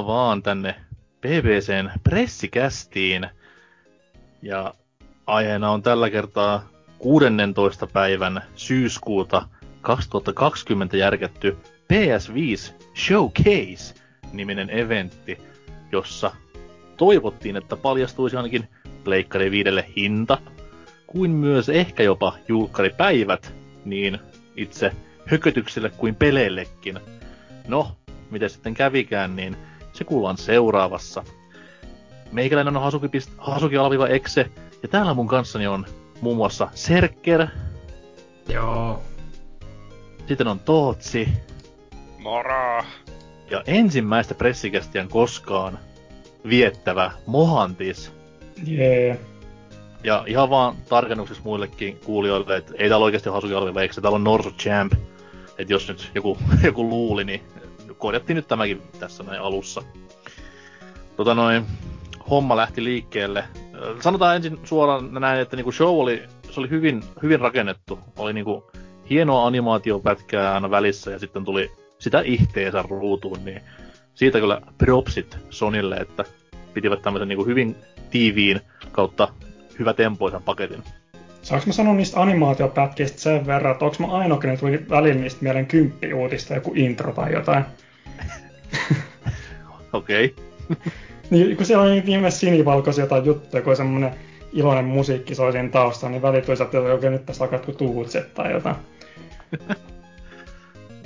tervetuloa vaan tänne BBCn pressikästiin. Ja aiheena on tällä kertaa 16. päivän syyskuuta 2020 järkätty PS5 Showcase-niminen eventti, jossa toivottiin, että paljastuisi ainakin Pleikkari 5 hinta, kuin myös ehkä jopa julkkaripäivät, niin itse hökötyksille kuin peleillekin. No, miten sitten kävikään, niin se kuullaan seuraavassa. Meikäläinen on Hasuki, Hasuki Exe, ja täällä mun kanssani on muun muassa Serker. Joo. Sitten on Tootsi. Moro! Ja ensimmäistä pressikästiään koskaan viettävä Mohantis. Jee. Yeah. Ja ihan vaan tarkennuksessa muillekin kuulijoille, että ei täällä oikeasti Hasuki Alviva täällä on Norsu Champ. Että jos nyt joku, joku luuli, niin korjattiin nyt tämäkin tässä näin alussa. Tota noin, homma lähti liikkeelle. Sanotaan ensin suoraan näin, että niinku show oli, se oli hyvin, hyvin rakennettu. Oli niinku hienoa animaatiopätkää aina välissä ja sitten tuli sitä ihteensä ruutuun, niin siitä kyllä propsit Sonille, että pitivät tämmöisen niinku hyvin tiiviin kautta hyvä tempoisen paketin. Saanko mä sanoa niistä animaatiopätkistä sen verran, että onko mä ainoa, tuli välillä niistä mielen kymppi-uutista, joku intro tai jotain? Okei. niin, kun siellä on niin sinivalkoisia tai juttuja, kun semmoinen iloinen musiikki soi siinä taustalla, niin välit että oikein nyt tässä alkaa tuutset tai jotain.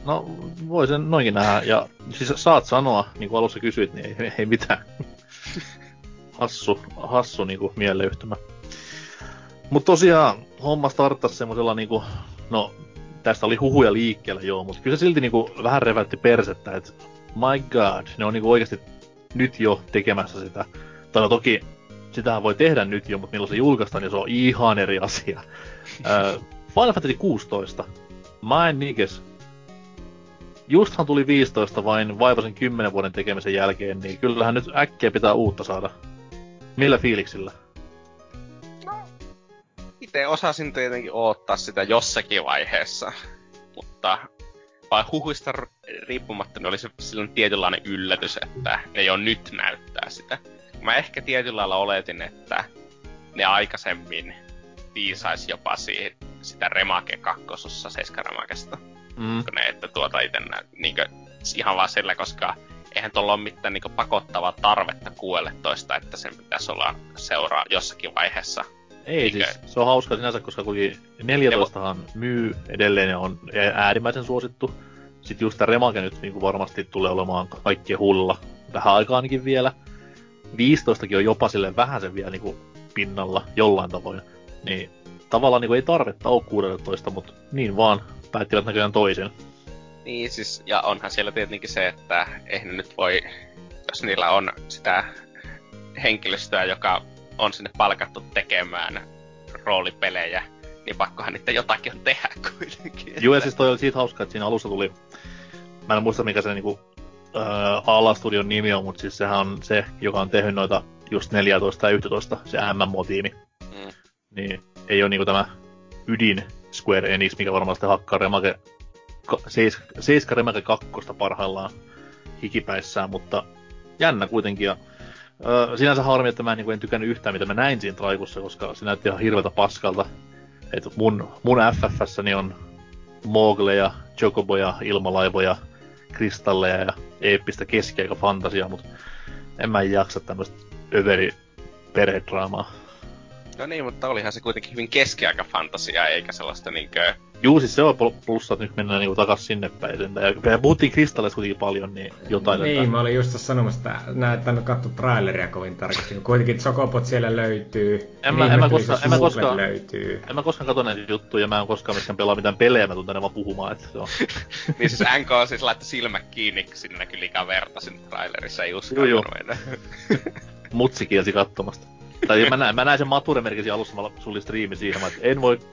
no, voi sen noinkin nähdä. Ja siis saat sanoa, niin kuin alussa kysyit, niin ei, ei mitään. hassu, hassu niin kuin mieleyhtymä. Mutta tosiaan homma starttasi semmoisella niinku, no tästä oli huhuja liikkeellä joo, mutta kyllä se silti niinku vähän revätti persettä, että my god, ne on niinku oikeasti nyt jo tekemässä sitä. Tai no toki sitähän voi tehdä nyt jo, mutta milloin se julkaistaan, niin se on ihan eri asia. uh, Final Fantasy 16. Mä en niinkes. Justhan tuli 15 vain vaivaisen 10 vuoden tekemisen jälkeen, niin kyllähän nyt äkkiä pitää uutta saada. Millä fiiliksillä? itse osasin tietenkin odottaa sitä jossakin vaiheessa, mutta vai huhuista riippumatta niin oli se silloin tietynlainen yllätys, että ne jo nyt näyttää sitä. Mä ehkä tietyllä lailla oletin, että ne aikaisemmin viisaisi jopa siihen, sitä Remake kakkosossa Seiska Remakesta. Mm. Kun ne, että tuota itse niin ihan vaan sillä, koska eihän tuolla ole mitään niin pakottavaa tarvetta kuuelle toista, että sen pitäisi olla seuraa jossakin vaiheessa ei Mikä? siis, se on hauska sinänsä, koska kun 14han myy edelleen ja on äärimmäisen suosittu. Sitten just tämä Remake nyt niin kuin varmasti tulee olemaan kaikkien hullilla vähän aikaa ainakin vielä. 15kin on jopa sille vähän sen vielä niin kuin pinnalla jollain tavoin. Niin tavallaan niin kuin ei tarvetta ole 16, mutta niin vaan päättivät näköjään toisen. Niin siis, ja onhan siellä tietenkin se, että eihän nyt voi, jos niillä on sitä henkilöstöä, joka on sinne palkattu tekemään roolipelejä, niin pakkohan niitä jotakin on tehdä kuitenkin. Joo, ja siis toi oli siitä hauskaa, että siinä alussa tuli, mä en muista mikä se niinku, äh, Ala-studion nimi on, mutta siis sehän on se, joka on tehnyt noita just 14 ja 11, se MM-motiimi. Mm. Niin ei ole niinku tämä ydin Square Enix, mikä varmasti hakkaa Remake, Seiska Remake 2 parhaillaan hikipäissään, mutta jännä kuitenkin. Ja Öö, sinänsä harmi, että mä en, niin en tykännyt yhtään, mitä mä näin siinä traikussa, koska se näytti ihan hirveätä paskalta. Et mun, mun FFssäni on Mogleja, Chocoboja, ilmalaivoja, kristalleja ja eeppistä keskiaika fantasiaa, mutta en mä jaksa tämmöistä överi perhedraamaa. No niin, mutta olihan se kuitenkin hyvin keskiaika fantasia, eikä sellaista niinkö Juu, siis se on plussa, että nyt mennään niinku takas sinne päin. Ja puhuttiin kristalleista kuitenkin paljon, niin jotain. Niin, tätä. mä olin just tässä sanomassa, että en katso traileria kovin tarkasti. Kuitenkin Chocobot siellä löytyy. En mä, en mä, koska, en mä koskaan, löytyy. En mä koskaan katso näitä juttuja, mä en koskaan myöskään pelaa mitään pelejä, mä tunnen vaan puhumaan, että se on. niin siis NK siis laittoi silmät kiinni, kun sinne näkyy liikaa verta sinne trailerissa, ei uskaltanut mennä. Mutsi kielsi kattomasta. Tai mä näin, mä näin sen Mature-merkisi alussa, mä sulin striimi siihen, mä, että en voi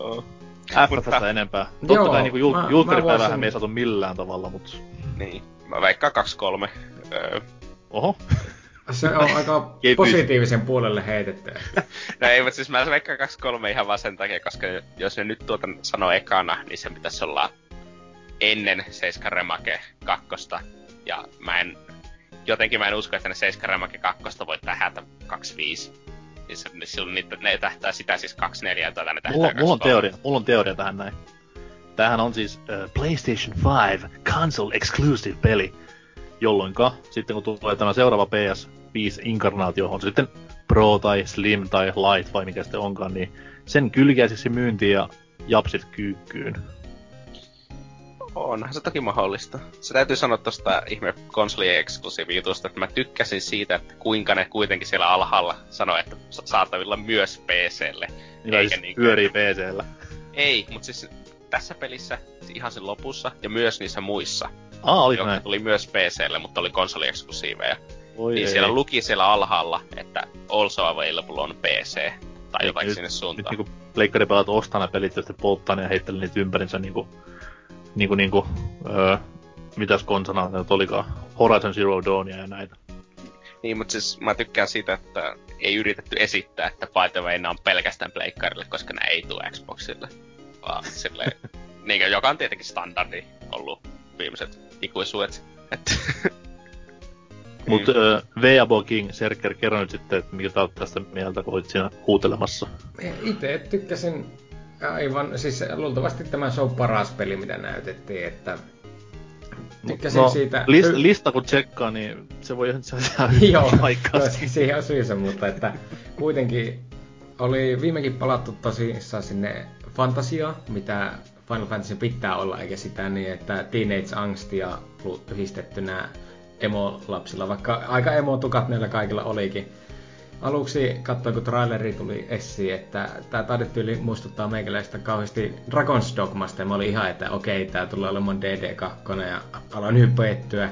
Oh. FFstä enempää. Totta Joo, kai niinku jul- mä, julkkaripäivähän voisin... me ei saatu millään tavalla, mut... Niin. Mä veikkaan 2-3. Öö. Oho. Se on aika positiivisen puolelle heitetty. no ei, mutta siis mä veikkaan 2-3 ihan vaan sen takia, koska jos ne nyt tuota sanoo ekana, niin se pitäisi olla ennen 7 Remake 2. Ja mä en, jotenkin mä en usko, että ne 7 Remake 2 voi tähätä 25. Siis silloin niitä, ne tähtää sitä siis 24 tai ne tähtää mulla, mulla, on teoria, mulla on teoria tähän näin. Tämähän on siis uh, PlayStation 5 console exclusive peli, jolloinka sitten kun tulee tämä seuraava PS5-inkarnaatio, on sitten Pro tai Slim tai Light vai mikä sitten onkaan, niin sen kylkäisiksi myyntiin ja japsit kyykkyyn. Onhan se toki mahdollista. Se täytyy sanoa tosta ihme konsolien eksklusiivijutusta, että mä tykkäsin siitä, että kuinka ne kuitenkin siellä alhaalla sanoo, että saatavilla myös PClle. Niin, eikä siis niin pyörii PCllä. Ei, mutta siis tässä pelissä, ihan sen lopussa, ja myös niissä muissa. Ah, oli näin. tuli myös PClle, mutta oli konsolieksklusiiveja. Oi niin ei. siellä luki siellä alhaalla, että also available on PC. Tai jotain nyt, sinne suuntaan. Nyt niinku pleikkaripelat ostaa nämä pelit, joista polttaa ne ja heittelee niitä ympärinsä niinku, niinku, niinku öö, mitäs konsana nyt olikaan, Horizon Zero Dawnia ja näitä. Niin, mutta siis mä tykkään siitä, että ei yritetty esittää, että by the way, on pelkästään pleikkarille, koska nämä ei tule Xboxille. Vaan silleen, niin, joka on tietenkin standardi ollut viimeiset ikuisuudet. Että Mut mm. uh, Veabo King, Serker, kerro nyt sitten, että sä oot tästä mieltä, kun olit siinä huutelemassa. Itse tykkäsin aivan, siis luultavasti tämä show paras peli, mitä näytettiin, että Tykkäsin no, siitä... List, lista kun tsekkaa, niin se voi ihan Joo, no, siihen on syysä, mutta että kuitenkin oli viimekin palattu tosissaan sinne fantasia, mitä Final Fantasy pitää olla, eikä sitä niin, että Teenage Angstia yhdistettynä emo-lapsilla, vaikka aika emo-tukat näillä kaikilla olikin. Aluksi katsoin, kun traileri tuli esiin, että tämä taidetyyli muistuttaa meikäläistä kauheasti Dragon's Dogmasta, ja mä olin ihan, että okei, tämä tulee olemaan DD2, ja alan hypettyä.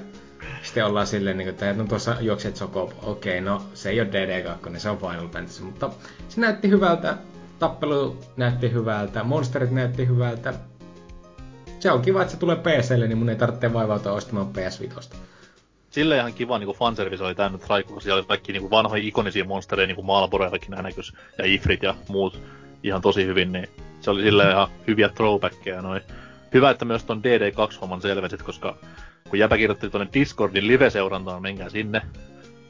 Sitten ollaan silleen, niin että no tuossa juokset Sokop, okei, no se ei ole DD2, se on Final Fantasy, mutta se näytti hyvältä, tappelu näytti hyvältä, monsterit näytti hyvältä. Se on kiva, että se tulee PClle, niin mun ei tarvitse vaivautua ostamaan PS5 sille ihan kiva niinku fanservice oli täynnä Traiku, kun siellä oli kaikki niinku vanhoja ikonisia monstereja, niinku Malboreakin näkyys, ja Ifrit ja muut ihan tosi hyvin, niin se oli sille ihan hyviä throwbackkejä noin. Hyvä, että myös ton DD2-homman selvesit, koska kun jäpä kirjoitti tuonne Discordin live-seurantaan, menkää sinne,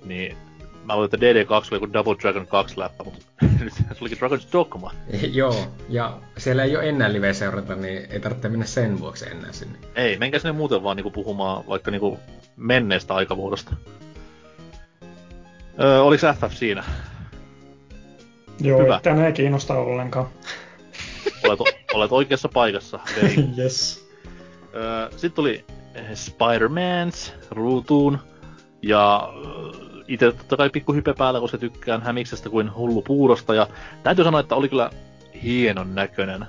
niin mä luulen, että DD2 oli joku Double Dragon 2 läppä, mutta nyt se olikin Dragon's Dogma. Joo, ja siellä ei ole enää live-seuranta, niin ei tarvitse mennä sen vuoksi enää sinne. Ei, menkää sinne muuten vaan niinku puhumaan vaikka niinku menneestä aikavuodosta. Öö, oliks FF siinä? Joo, Hyvä. itseään ei kiinnosta ollenkaan. olet, olet oikeassa paikassa. yes. Öö, Sitten tuli Spider-Man's ruutuun. Ja itse totta kai pikku hype päällä, koska tykkään hämiksestä kuin hullu puurosta. Ja täytyy sanoa, että oli kyllä hienon näköinen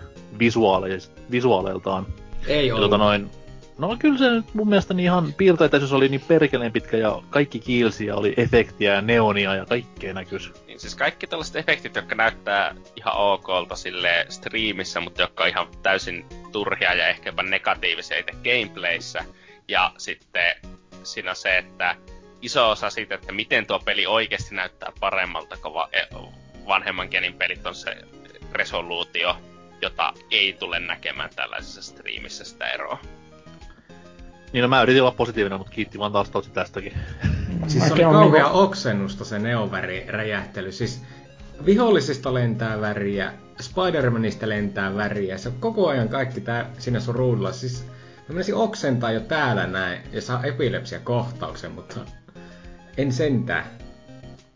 visuaaleiltaan. Ei ollut. Tota noin, no kyllä se nyt mun mielestä niin ihan piirteitäisyys oli niin perkeleen pitkä ja kaikki kiilsiä oli efektiä ja neonia ja kaikkea näkys. Niin siis kaikki tällaiset efektit, jotka näyttää ihan okolta sille striimissä, mutta jotka on ihan täysin turhia ja ehkä jopa negatiivisia itse gameplayssä. Ja sitten siinä se, että iso osa siitä, että miten tuo peli oikeasti näyttää paremmalta kuin va- e, vanhemman genin pelit on se resoluutio, jota ei tule näkemään tällaisessa striimissä sitä eroa. Niin no mä yritin olla positiivinen, mutta kiitti vaan taas tosi tästäkin. Siis se oli kauhea niinku... oksennusta se neoväri räjähtely. Siis vihollisista lentää väriä, Spider-Manista lentää väriä. Se on koko ajan kaikki tää siinä sun ruudulla. Siis mä menisin oksentaa jo täällä näin ja saa epilepsia kohtauksen, mutta en sentään.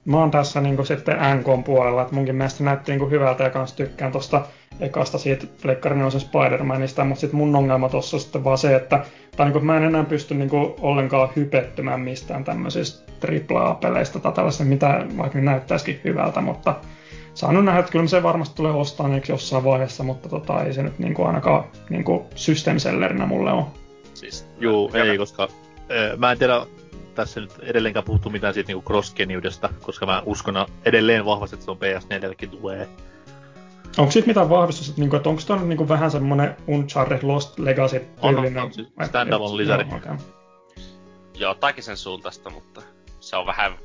Mä oon tässä niin sitten NK puolella, että munkin mielestä näytti niin hyvältä ja kans tykkään tosta ekasta siitä Pleikkarin osa Spider-Manista, mutta sitten mun ongelma tossa on sitten vaan se, että tai niin mä en enää pysty niin ollenkaan hypettymään mistään tämmöisistä AAA-peleistä tai tällaista, mitä vaikka ne näyttäisikin hyvältä, mutta saan nähdä, että kyllä se varmasti tulee ostaa jossain vaiheessa, mutta tota, ei se nyt niin kuin ainakaan niin kuin system sellerinä mulle ole. Siis, juu, ei, koska äh, mä en tiedä, tässä nyt edelleenkään puhuttu mitään siitä niinku cross koska mä uskon edelleen vahvasti, että se on PS4kin tulee. Onko siitä mitään vahvistusta, että, niinku, että onko tämä niinku vähän semmoinen Uncharted Lost Legacy on, on, on, siis standalone lisäri. Joo, okay. Joo, sen suuntaista, mutta se on vähän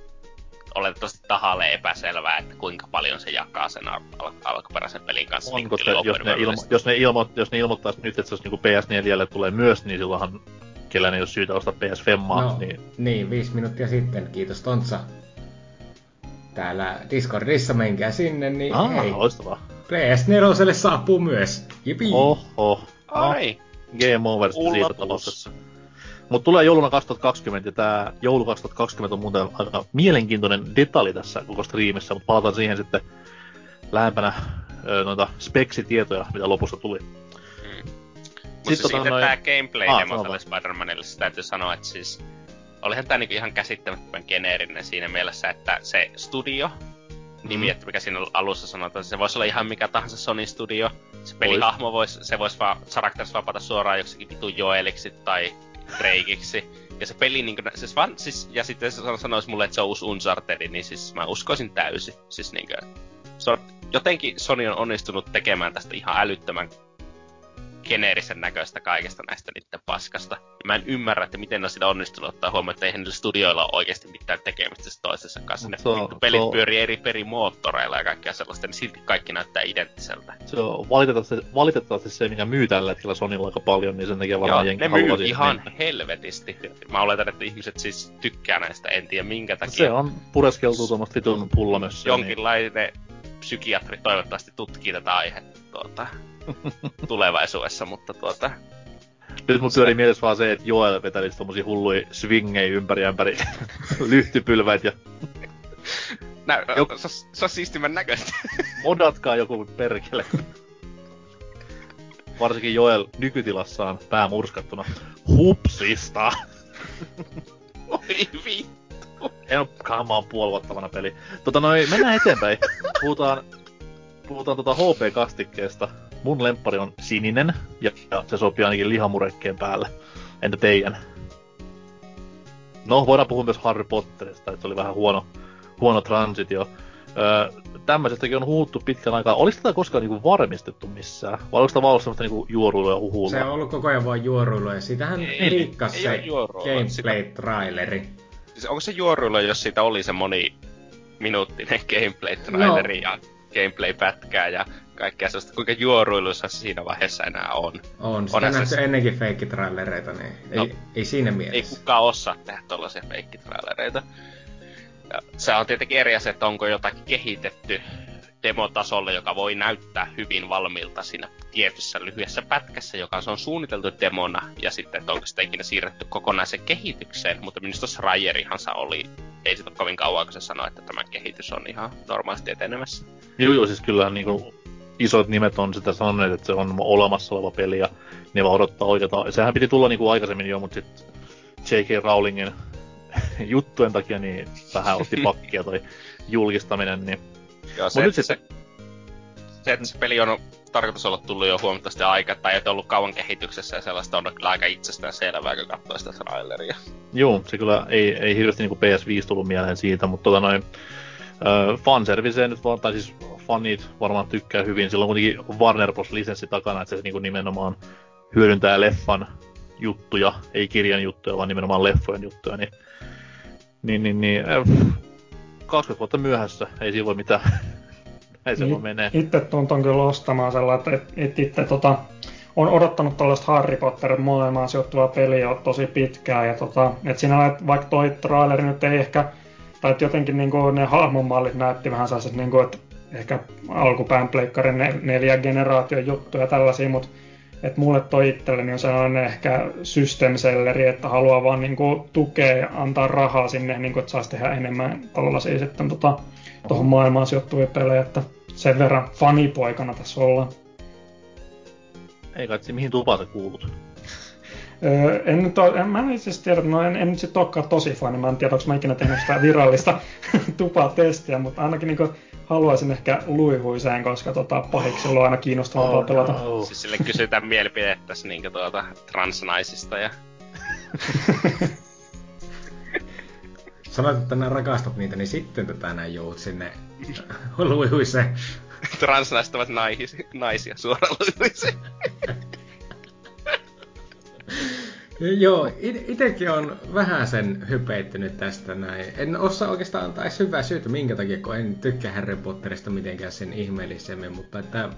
oletettavasti tahalle epäselvää, että kuinka paljon se jakaa sen al- alkuperäisen pelin kanssa. On, koska jos ne, ilmo- jos, ne ilmo- jos ne ilmoittaisi nyt, että se olisi niin PS4 tulee myös, niin silloinhan kellä ei ole syytä ostaa PS 5 no, niin... niin, viisi minuuttia sitten, kiitos Tontsa. Täällä Discordissa menkää sinne, niin ah, hei. loistavaa. PS4 saapuu myös. Jipi. Oho. Ai. Game over siitä tapauksessa. Mutta tulee jouluna 2020 ja tämä joulu 2020 on muuten aika mielenkiintoinen detalji tässä koko striimissä, mutta palataan siihen sitten lähempänä noita speksitietoja, mitä lopussa tuli. Mm. Mutta sitten tota noin... tämä gameplay-demo ah, tälle Spider-Manille, se täytyy sanoa, että siis olihan tämä niinku ihan käsittämättömän geneerinen siinä mielessä, että se studio, mm. nimi, että mikä siinä alussa sanotaan, se voisi olla ihan mikä tahansa Sony Studio. Se pelihahmo voisi, se voisi vaan Characters vapata suoraan joksikin vitu Joeliksi tai Drakeiksi. Ja se peli, niin kuin, siis vaan, siis, ja sitten se sanoisi mulle, että se on uusi Uncharted, niin siis mä uskoisin täysin. Siis niin kuin, se on, jotenkin Sony on onnistunut tekemään tästä ihan älyttömän geneerisen näköistä kaikesta näistä niiden paskasta. Mä en ymmärrä, että miten ne sitä onnistunut ottaa huomioon, että eihän niillä studioilla ole oikeasti mitään tekemistä toisensa kanssa. Ne so, pelit so... pyörii eri perimoottoreilla ja kaikkea sellaista, niin silti kaikki näyttää identtiseltä. Se on valitettavasti, valitettavasti se, mikä myy tällä hetkellä Sonilla aika paljon, niin sen takia varmaan jenki ne myy ihan mennä. helvetisti. Mä oletan, että ihmiset siis tykkää näistä, en tiedä minkä takia. Se on pureskeltu tuommoista vitun pullamössöä. Jonkinlainen niin... psykiatri toivottavasti tutkii tätä aihetta tuota, tulevaisuudessa, mutta tuota... Nyt mun pyörii mielessä vaan se, että Joel vetelisi tommosia hulluja swingei ympäri ympäri lyhtypylväit ja... Nä, Jok... se, se on siistimän näköistä. Odatkaa joku perkele. Varsinkin Joel nykytilassaan pää murskattuna. Hupsista! Oi vittu. En oo, kama puolivuottavana peli. Tota noin, mennään eteenpäin. Puhutaan puhutaan tota HP-kastikkeesta, mun lemppari on sininen, ja, ja se sopii ainakin lihamurekkeen päälle. Entä teidän? No, voidaan puhua myös Harry Potterista, että se oli vähän huono, huono transitio. Öö, tämmöisestäkin on huuttu pitkän aikaa. Oliko tätä koskaan niinku varmistettu missään? Vai oliko tämä vaan semmoista niinku juoruilua ja huhuilua? Se on ollut koko ajan vaan juoruilua, ja siitähän liikkas se gameplay-traileri. Siis onko se juoruilua, jos siitä oli se moni minuuttinen gameplay-traileri no. ja gameplay-pätkää ja kaikkea sellaista, kuinka juoruiluissa siinä vaiheessa enää on. On, sitä on nähty se... ennenkin feikkitrailereita, niin no, ei, ei siinä mielessä. Ei kukaan osaa tehdä tollasia feikkitrailereita. Ja se on tietenkin eri asia, että onko jotakin kehitetty demotasolle, joka voi näyttää hyvin valmiilta siinä tietyssä lyhyessä pätkässä, joka on suunniteltu demona, ja sitten, että onko sitä ikinä siirretty kokonaisen kehitykseen, mutta minusta Schreierihan oli, ei sitä kovin kauan, kun se sanoi, että tämä kehitys on ihan normaalisti etenemässä. Joo, joo, siis kyllä niin kuin, isot nimet on sitä sanoneet, että se on olemassa oleva peli, ja ne vaan odottaa oikeata. Sehän piti tulla niin kuin aikaisemmin jo, mutta sitten J.K. Rowlingin juttujen takia niin vähän otti pakkia toi julkistaminen, niin Joo, se, nyt se, se, se, että se peli on tarkoitus olla tullut jo huomattavasti aikaa, tai et ollut kauan kehityksessä ja sellaista on kyllä aika itsestään selvää, kun katsoo sitä traileria. Joo, se kyllä ei, ei hirveästi niinku PS5 tullut mieleen siitä, mutta tota noin, äh, fanservice nyt vaan, tai siis fanit varmaan tykkää hyvin, sillä on kuitenkin Warner Bros. lisenssi takana, että se niinku nimenomaan hyödyntää leffan juttuja, ei kirjan juttuja, vaan nimenomaan leffojen juttuja, niin, niin, niin, niin äh, 20 vuotta myöhässä, ei voi mitään. ei se voi menee. Itse tuntun kyllä ostamaan sellainen, että et itse tota, on odottanut tällaista Harry Potter maailmaan sijoittuvaa peliä jo tosi pitkään. Ja tota, et siinä että vaikka toi traileri nyt ei ehkä, tai että jotenkin niin kuin ne hahmonmallit näytti vähän sellaiset, niin kuin, että ehkä alkupään pleikkarin neljä generaation juttuja ja tällaisia, mutta et mulle toi itselleni on sellainen ehkä system selleri, että haluaa vaan niinku tukea ja antaa rahaa sinne, niinku, että saisi tehdä enemmän tollasia sitten tota, tuohon maailmaan sijoittuvia pelejä, että sen verran fanipoikana tässä ollaan. Ei kai mihin tupaan sä kuulut? Öö, en nyt ole, en, mä en itse tiedä, no en, en nyt sit olekaan tosi fani, mä en tiedä, onko mä ikinä tehnyt sitä virallista tupaa testiä, mutta ainakin niinku haluaisin ehkä luihuiseen, koska tota, pahiksi on aina kiinnostavaa oh, pelata. No. Siis sille kysytään mielipidettä niin tuota, transnaisista ja... Sanoit, että nää rakastat niitä, niin sitten tätä näin joudut sinne luihuiseen. Transnaiset ovat naisia, naisia suoraan luihuiseen. Joo, itsekin on vähän sen hypeittynyt tästä näin. En osaa oikeastaan antaa edes hyvää syytä, minkä takia, kun en tykkää Harry Potterista mitenkään sen ihmeellisemmin, mutta että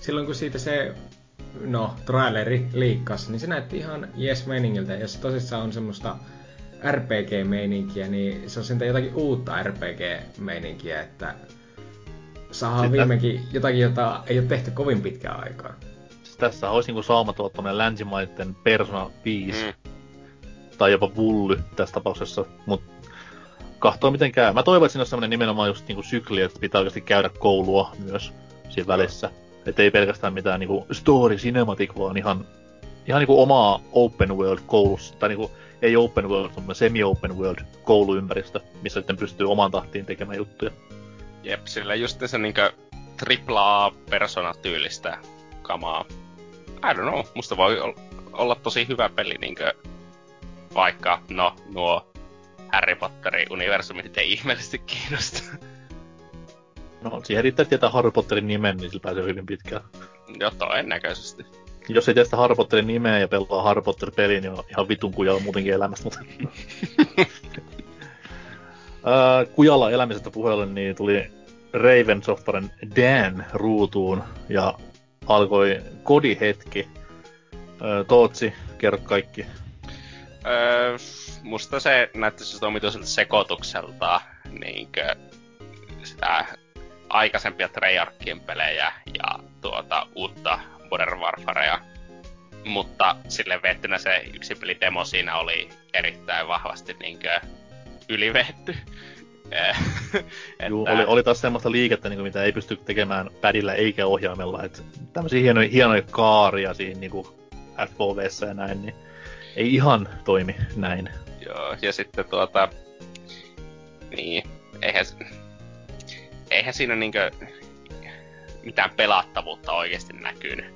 silloin kun siitä se no, traileri liikkas, niin se näytti ihan yes meiningiltä. Ja se tosissaan on semmoista RPG-meininkiä, niin se on sentään jotakin uutta RPG-meininkiä, että saadaan Sitä... viimeinkin jotakin, jota ei ole tehty kovin pitkään aikaa. Tässä olisi niinku saamatuottaminen länsimaiden Persona 5. Mm. Tai jopa Vully tässä tapauksessa, mutta kahtoo miten käy. Mä toivon, että siinä on semmoinen nimenomaan just niinku sykli, että pitää oikeasti käydä koulua myös siinä välissä. Että ei pelkästään mitään niinku story cinematic, vaan ihan, ihan niinku omaa open world koulussa, tai niinku ei open world, mutta semi-open world kouluympäristö, missä sitten pystyy oman tahtiin tekemään juttuja. Jep, sillä just se niinkö triplaa persona tyylistä kamaa. I don't know, musta voi olla tosi hyvä peli niinkö vaikka, no, nuo Harry Potterin universumit ei ihmeellisesti kiinnosta. No, siihen riittää tietää Harry Potterin nimen, niin sillä pääsee hyvin pitkään. Joo, todennäköisesti. Jos ei tiedä Harry Potterin nimeä ja pelaa Harry Potter-peliä, niin on ihan vitun kujalla muutenkin elämästä, mutta... kujalla elämisestä puheelle, niin tuli Raven Softwaren Dan ruutuun ja alkoi kodihetki. Tootsi, kerro kaikki. Öö, musta se näytti siis omituiselta sekoitukselta niinkö sitä aikaisempia Treyarchien pelejä ja tuota uutta Modern Warfarea. Mutta sille vettynä se yksi peli demo siinä oli erittäin vahvasti niinkö ylivetty. Juu, oli, oli taas semmoista liikettä, niin kuin, mitä ei pysty tekemään pädillä eikä ohjaimella. Että tämmöisiä hienoja, hienoja kaaria siinä niin kuin FOVssä ja näin, niin ei ihan toimi näin. Joo, ja sitten tuota... Niin, eihän, eihän siinä niinkö mitään pelattavuutta oikeasti näkynyt.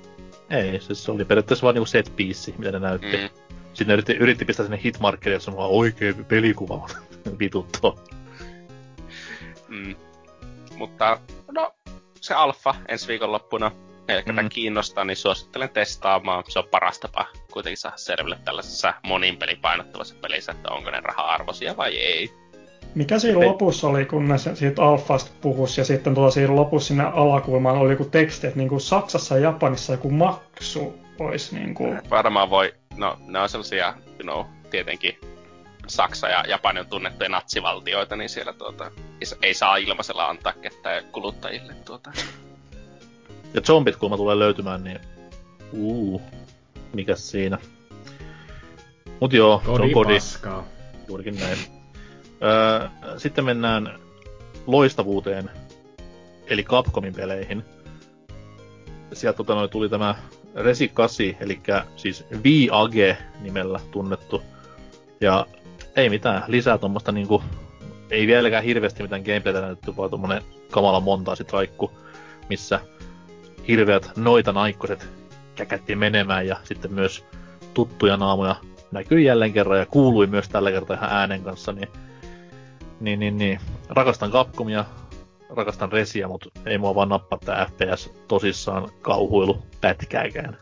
Ei, siis se oli periaatteessa vaan niinku set piece, mitä ne näytti. Mm. Sitten ne yritti, yritti pistää sinne hitmarkkeri, jossa on oikea pelikuva. Vituttua. Mm. Mutta no, se alfa ensi viikonloppuna. Eli mm. kiinnostaa, niin suosittelen testaamaan. Se on paras tapa kuitenkin saada selville tällaisessa monin pelipainottavassa pelissä, että onko ne raha-arvoisia vai ei. Mikä siinä lopussa oli, kun ne siitä alfasta puhus ja sitten tuolla siinä lopussa sinne alakulmaan oli joku teksti, että niin kuin Saksassa ja Japanissa joku maksu olisi niin kuin... Varmaan voi, no ne on sellaisia, you know, tietenkin Saksa ja Japani on tunnettuja natsivaltioita, niin siellä tuota, ei saa ilmaisella antaa ketään kuluttajille tuota. Ja zombit kun tulee löytymään, niin uu, mikäs siinä. Mut joo, kodi se on kodi. Paskaa. Juurikin näin. Öö, sitten mennään loistavuuteen, eli Capcomin peleihin. Sieltä tota, noi, tuli tämä Resi 8, eli siis VAG nimellä tunnettu. Ja ei mitään, lisää tuommoista niinku, ei vieläkään hirveästi mitään gameplaytä näytetty, vaan tuommoinen kamala raikku, missä hirveät noita naikkoset käkättiin menemään ja sitten myös tuttuja naamoja näkyi jälleen kerran ja kuului myös tällä kertaa ihan äänen kanssa, niin, niin, niin, niin. rakastan Capcomia, rakastan Resiä, mutta ei mua vaan nappaa tää FPS tosissaan kauhuilu pätkääkään.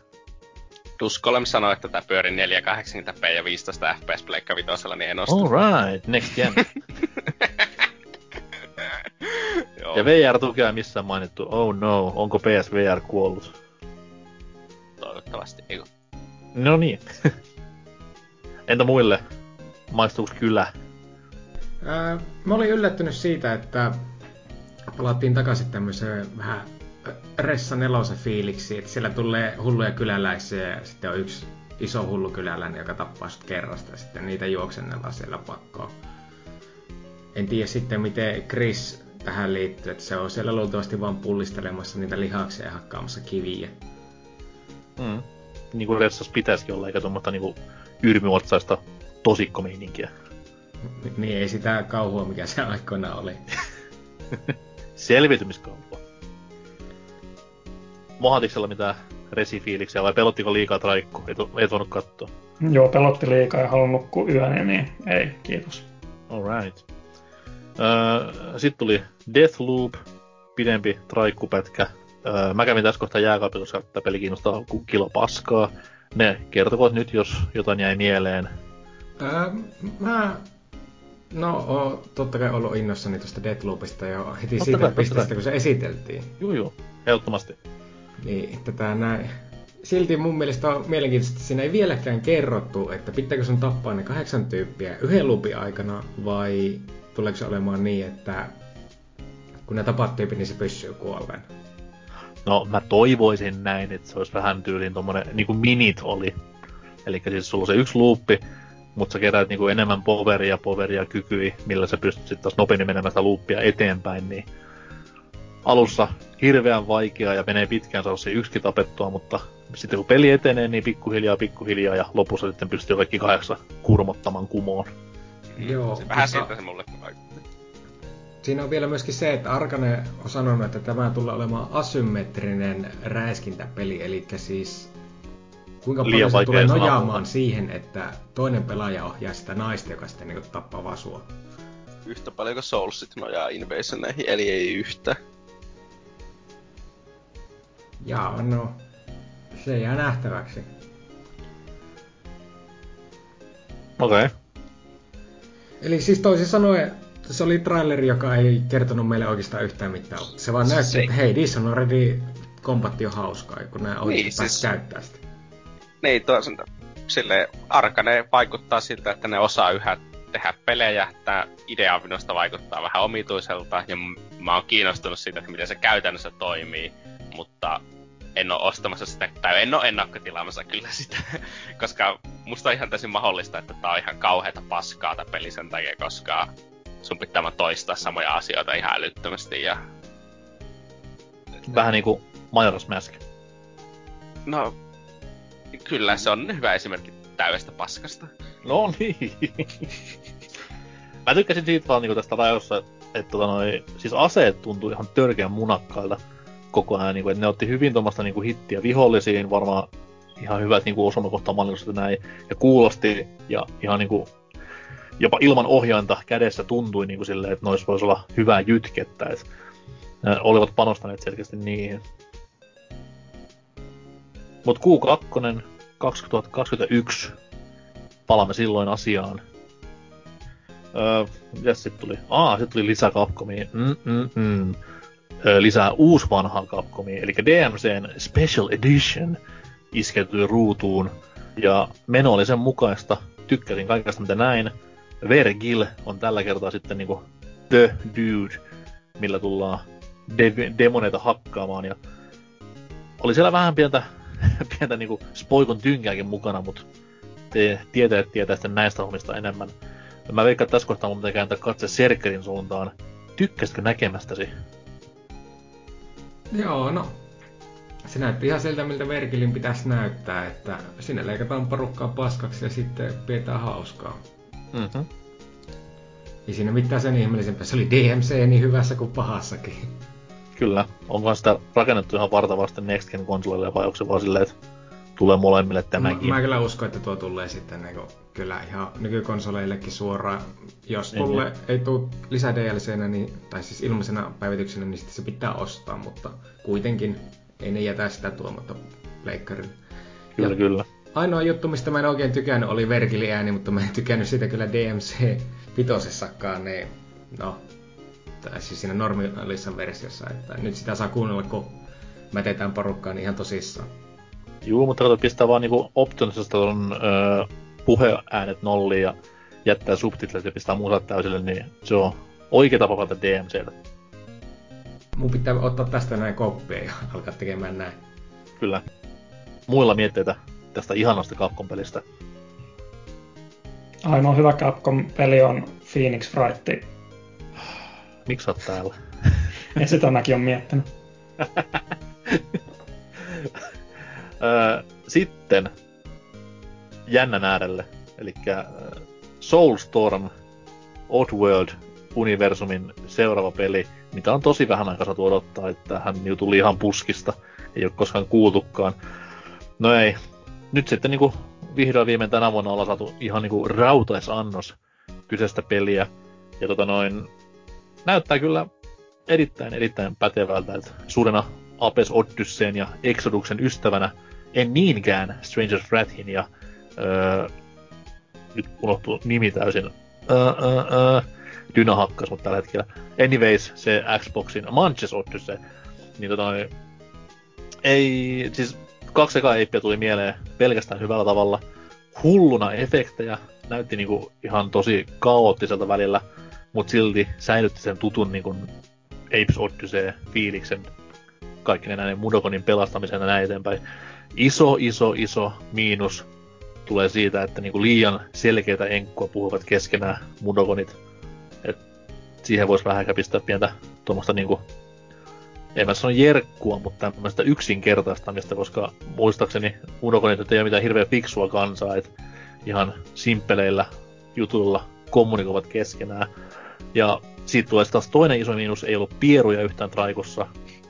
Duskolem sanoi, että tämä pyörii 480p ja 15 fps Pleikka vitosella, niin en osta. Alright, next gen. ja VR-tukea missään mainittu. Oh no, onko PSVR kuollut? Toivottavasti, eikö? No niin. Entä muille? Maistuuko kyllä? Ää, mä olin yllättynyt siitä, että palattiin takaisin tämmöiseen vähän Ressa nelosen fiiliksi, että siellä tulee hulluja kyläläisiä ja sitten on yksi iso hullu kyläläinen, joka tappaa sut kerrasta ja sitten niitä juoksennellaan siellä pakkoon. En tiedä sitten, miten Chris tähän liittyy, että se on siellä luultavasti vaan pullistelemassa niitä lihaksia ja hakkaamassa kiviä. Mm. Niin kuin Ressas pitäisikin olla, eikä tuommoista niinku yrmyotsaista tosikkomeininkiä. Niin, ei sitä kauhua, mikä se aikoinaan oli. Selviytymiskauhua. Mohatiksella mitään resifiiliksiä vai pelottiko liikaa traikku? Et, et voinut katsoa. Joo, pelotti liikaa ja halunnut nukkua yön, niin ei, kiitos. Alright. Öö, Sitten tuli Deathloop, pidempi traikkupätkä. Öö, mä kävin tässä kohtaa jääkaapilla, koska tämä peli kiinnostaa kuin kilo paskaa. Ne kertokoot nyt, jos jotain jäi mieleen. Öö, mä No, oon totta kai ollut innossani tuosta Deathloopista jo heti totta siitä kai, pisteestä, kun se esiteltiin. Joo, joo, ehdottomasti. Niin, tätä näin. Silti mun mielestä on mielenkiintoista, että siinä ei vieläkään kerrottu, että pitääkö sun tappaa ne kahdeksan tyyppiä yhden lupin aikana, vai tuleeko se olemaan niin, että kun ne tapaat tyyppi, niin se pysyy kuolleen? No, mä toivoisin näin, että se olisi vähän tyyliin tommonen, niin kuin minit oli. Eli siis sulla on se yksi luuppi, mutta sä keräät niinku enemmän poveria, poveria, kykyi, millä sä pystyt sitten taas nopeammin menemään sitä luuppia eteenpäin, niin alussa hirveän vaikeaa ja menee pitkään saada se yksi tapettua, mutta sitten kun peli etenee, niin pikkuhiljaa, pikkuhiljaa ja lopussa sitten pystyy kaikki kahdeksan kurmottamaan kumoon. Joo. Se vähän siltä se mulle vaikuttaa. Siinä on vielä myöskin se, että Arkane on sanonut, että tämä tulee olemaan asymmetrinen räiskintäpeli, eli siis Kuinka paljon se tulee nojaamaan siihen, että toinen pelaaja ohjaa sitä naista, joka sitten niin tappaa vaan sua? Yhtä paljon kuin Soulsit nojaa Invasioneihin, eli ei yhtä. Jaa, no. Se jää nähtäväksi. Okei. Okay. Eli siis toisin sanoen, se oli traileri, joka ei kertonut meille oikeastaan yhtään mitään. Se vaan näytti, että hei, this on already kombatti on hauskaa, kun nämä oikein niin, siis... käyttää sitä niin, toisaalta sille Arkane vaikuttaa siltä, että ne osaa yhä tehdä pelejä. Tämä idea minusta vaikuttaa vähän omituiselta ja mä oon kiinnostunut siitä, että miten se käytännössä toimii, mutta en ole ostamassa sitä, tai en ole ennakkotilaamassa kyllä sitä, koska musta on ihan täysin mahdollista, että tää on ihan kauheata paskaa tää peli sen takia, koska sun pitää vaan toistaa samoja asioita ihan älyttömästi ja... Vähän niinku Majora's Mask. No, Kyllä, se on hyvä esimerkki täydestä paskasta. No niin. Mä tykkäsin siitä vaan niinku tästä rajoissa, että tota noi, siis aseet tuntui ihan törkeän munakkailta koko ajan, niinku, että ne otti hyvin tuommoista niinku hittiä vihollisiin, varmaan ihan hyvät niinku osumakohtamallisuudet näin, ja kuulosti, ja ihan niinku jopa ilman ohjainta kädessä tuntui niinku silleen, että nois voisi olla hyvää jytkettä, että olivat panostaneet selkeästi niihin. Mut Q2 2021 palaamme silloin asiaan. Öö, mitäs sit tuli? Aa, sit tuli lisää Capcomia. Mm-mm-mm. Öö, lisää vanhaa Capcomia, eli DMCn Special Edition iskeytyi ruutuun. Ja meno oli sen mukaista. Tykkäsin kaikesta mitä näin. Vergil on tällä kertaa sitten niinku The Dude, millä tullaan de- demoneita hakkaamaan. Ja oli siellä vähän pientä pientä niinku spoikon tynkääkin mukana, mutta te tietäjät tietää sitten näistä hommista enemmän. Mä veikkaan, että tässä kohtaa mun pitää kääntää katse Serkerin suuntaan. Tykkäsitkö näkemästäsi? Joo, no. Se näytti ihan siltä, miltä Verkilin pitäisi näyttää, että sinne leikataan porukkaa paskaksi ja sitten pidetään hauskaa. Mm-hmm. Ei siinä mitään sen ihmeellisempää. Se oli DMC niin hyvässä kuin pahassakin. Kyllä. Onko sitä rakennettu ihan vartavasti Next Gen konsolille vai onko se vaan silleen, että tulee molemmille tämäkin? Mä, mä kyllä uskon, että tuo tulee sitten niin kuin, kyllä ihan nykykonsoleillekin suoraan. Jos tulee, ei, ei tule lisää DLCnä, niin, tai siis ilmaisena päivityksenä, niin sitten se pitää ostaa, mutta kuitenkin ei ne jätä sitä tuomatta pleikkarille. Kyllä, ja kyllä. Ainoa juttu, mistä mä en oikein tykännyt, oli Vergili ääni, mutta mä en tykännyt sitä kyllä DMC vitosessakaan, niin no, tai siis siinä normaalissa versiossa, että nyt sitä saa kuunnella, kun mätetään porukkaa niin ihan tosissaan. Juu, mutta kato, pistää vaan niinku optionisesta ton öö, puheäänet nolliin ja jättää subtitlet ja pistää musat täysille, niin se on oikea tapa valita DMCtä. Mun pitää ottaa tästä näin koppia ja alkaa tekemään näin. Kyllä. Muilla mietteitä tästä ihanasta Capcom-pelistä. Ainoa hyvä Capcom-peli on Phoenix Fright Miksi sä oot täällä? ja sitä mäkin on miettinyt. Sitten jännän äärelle, eli Soulstorm Oddworld-universumin seuraava peli, mitä on tosi vähän aikaa saatu odottaa, että hän niin tuli ihan puskista, ei ole koskaan kuultukaan. No ei, nyt sitten niinku vihdoin viimein tänä vuonna ollaan saatu ihan niinku rautaisannos kyseistä peliä. Ja tota noin, näyttää kyllä erittäin, erittäin pätevältä, että suurena Apes Odysseyn ja Exoduksen ystävänä En niinkään Stranger Wrathin ja öö, nyt unohtuu nimi täysin. Öö, öö, öö, Dyna hakkas mut tällä hetkellä. Anyways, se Xboxin Manches Odyssey. Niin tota, ei, siis kaksi ekaa eippiä tuli mieleen pelkästään hyvällä tavalla. Hulluna efektejä, näytti niinku ihan tosi kaoottiselta välillä, mutta silti säilytti sen tutun niinku Apes Odyssey fiiliksen kaikki näiden Mudokonin pelastamisen ja näin eteenpäin. Iso, iso, iso miinus tulee siitä, että niinku liian selkeitä enkkua puhuvat keskenään Mudokonit. Et siihen voisi vähän pistää pientä tuommoista niinku en mä sano jerkkua, mutta tämmöistä yksinkertaistamista, koska muistaakseni Mudokonit ei ole mitään hirveän fiksua kansaa, että ihan simppeleillä jutuilla kommunikoivat keskenään. Ja siitä tulee taas toinen iso miinus, ei ollut pieruja yhtään traikossa.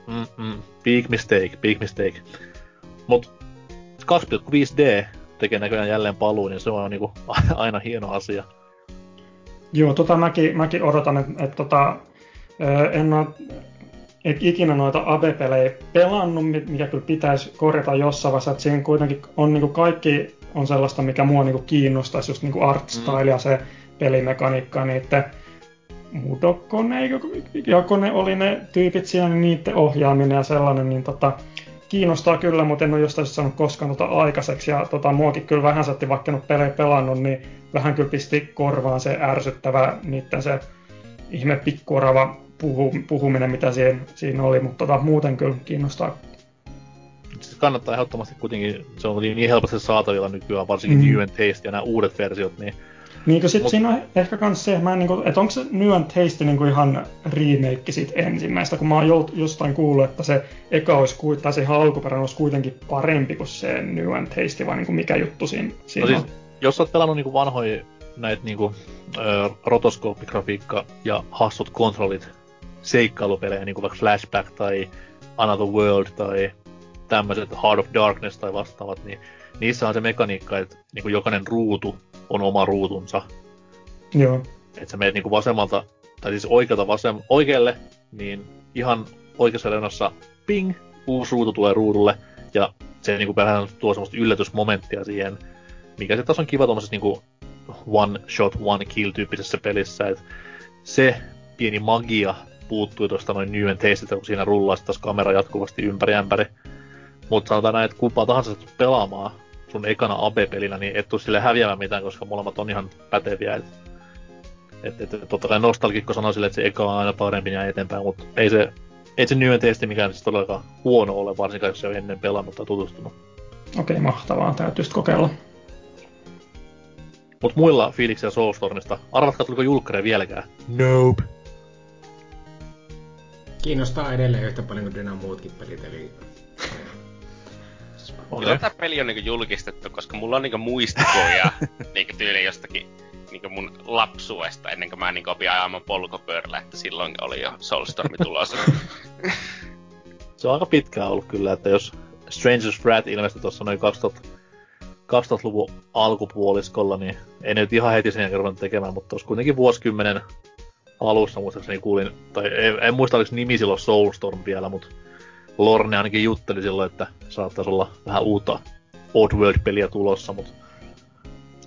Mm-mm, big mistake, big mistake. Mut 2,5D tekee näköjään jälleen paluun, niin se on niinku aina hieno asia. Joo, tota mäkin, mäkin odotan, että et, tota, en ole ikinä noita AB-pelejä pelannut, mikä kyllä pitäisi korjata jossain vaiheessa, että siinä kuitenkin on niinku kaikki on sellaista, mikä mua niinku kiinnostaisi, just niinku art style mm. ja se pelimekaniikka, niiden Mudokone, joko ne oli ne tyypit siellä, niin niiden ohjaaminen ja sellainen, niin tota, kiinnostaa kyllä, mutta en ole jostain saanut koskaan tota aikaiseksi. Ja tota, muakin kyllä vähän satti, vaikka en ole pelejä pelannut, niin vähän kyllä pisti korvaan se ärsyttävä niiden se ihme pikkuorava puhu, puhuminen, mitä siinä, siinä oli, mutta tota, muuten kyllä kiinnostaa. Siis kannattaa ehdottomasti kuitenkin, se on niin helposti saatavilla nykyään, varsinkin mm. New ja nämä uudet versiot, niin Niinkö sit Mut... siinä on ehkä kans se, mä en niinku, että onko se New and Taste niinku ihan remake sit ensimmäistä, kun mä oon jostain kuullut, että se eka olisi, tai se ihan alkuperäinen olisi kuitenkin parempi kuin se New and Taste, vai niinku mikä juttu siinä, siinä no siis, on? Jos oot pelannut niinku vanhoja näitä niinku, ö, rotoskooppigrafiikka ja hassut kontrollit seikkailupelejä, niinku vaikka Flashback tai Another World tai tämmöiset Heart of Darkness tai vastaavat, niin niissä on se mekaniikka, että niinku jokainen ruutu on oma ruutunsa. Joo. Että sä meet niinku vasemmalta, tai siis oikealta vasem, oikealle, niin ihan oikeassa reunassa ping, uusi ruutu tulee ruudulle, ja se niinku vähän tuo semmoista yllätysmomenttia siihen, mikä se taas on kiva tuommoisessa niinku one shot, one kill tyyppisessä pelissä, että se pieni magia puuttui tuosta noin New and Tasteilta, kun siinä rullaa taas kamera jatkuvasti ympäri ämpäri. Mutta sanotaan näin, että kumpaa tahansa pelaamaan, sun ekana AB-pelinä, niin et tuu sille häviämään mitään, koska molemmat on ihan päteviä. Et, et, et, totta kai nostalgikko sanoo sille, että se eka on aina parempi ja eteenpäin, mutta ei se, ei se New Testi mikään siis todellakaan huono ole, varsinkaan jos se on ennen pelannut tai tutustunut. Okei, okay, mahtavaa. Täytyy kokeilla. Mut muilla fiiliksiä Soulstormista. Arvatkaa, tuliko julkkare vieläkään? Nope. Kiinnostaa edelleen yhtä paljon kuin Dyna muutkin pelit, eli Okay. Tätä peli on niinku julkistettu, koska mulla on niinku muistikoja niinku tyyli jostakin niinku mun lapsuesta, ennen kuin mä niinku opin ajamaan polkopyörällä, että silloin oli jo Soulstormi tulossa. se on aika pitkään ollut kyllä, että jos Stranger's Wrath ilmestyi tuossa noin 2000, 2000-luvun alkupuoliskolla, niin ei nyt ihan heti sen jälkeen tekemään, mutta tuossa kuitenkin vuosikymmenen alussa muistaakseni kuulin, tai en, en muista oliko nimi silloin Soulstorm vielä, mutta Lorne ainakin jutteli silloin, että saattaisi olla vähän uutta Oddworld-peliä tulossa, mutta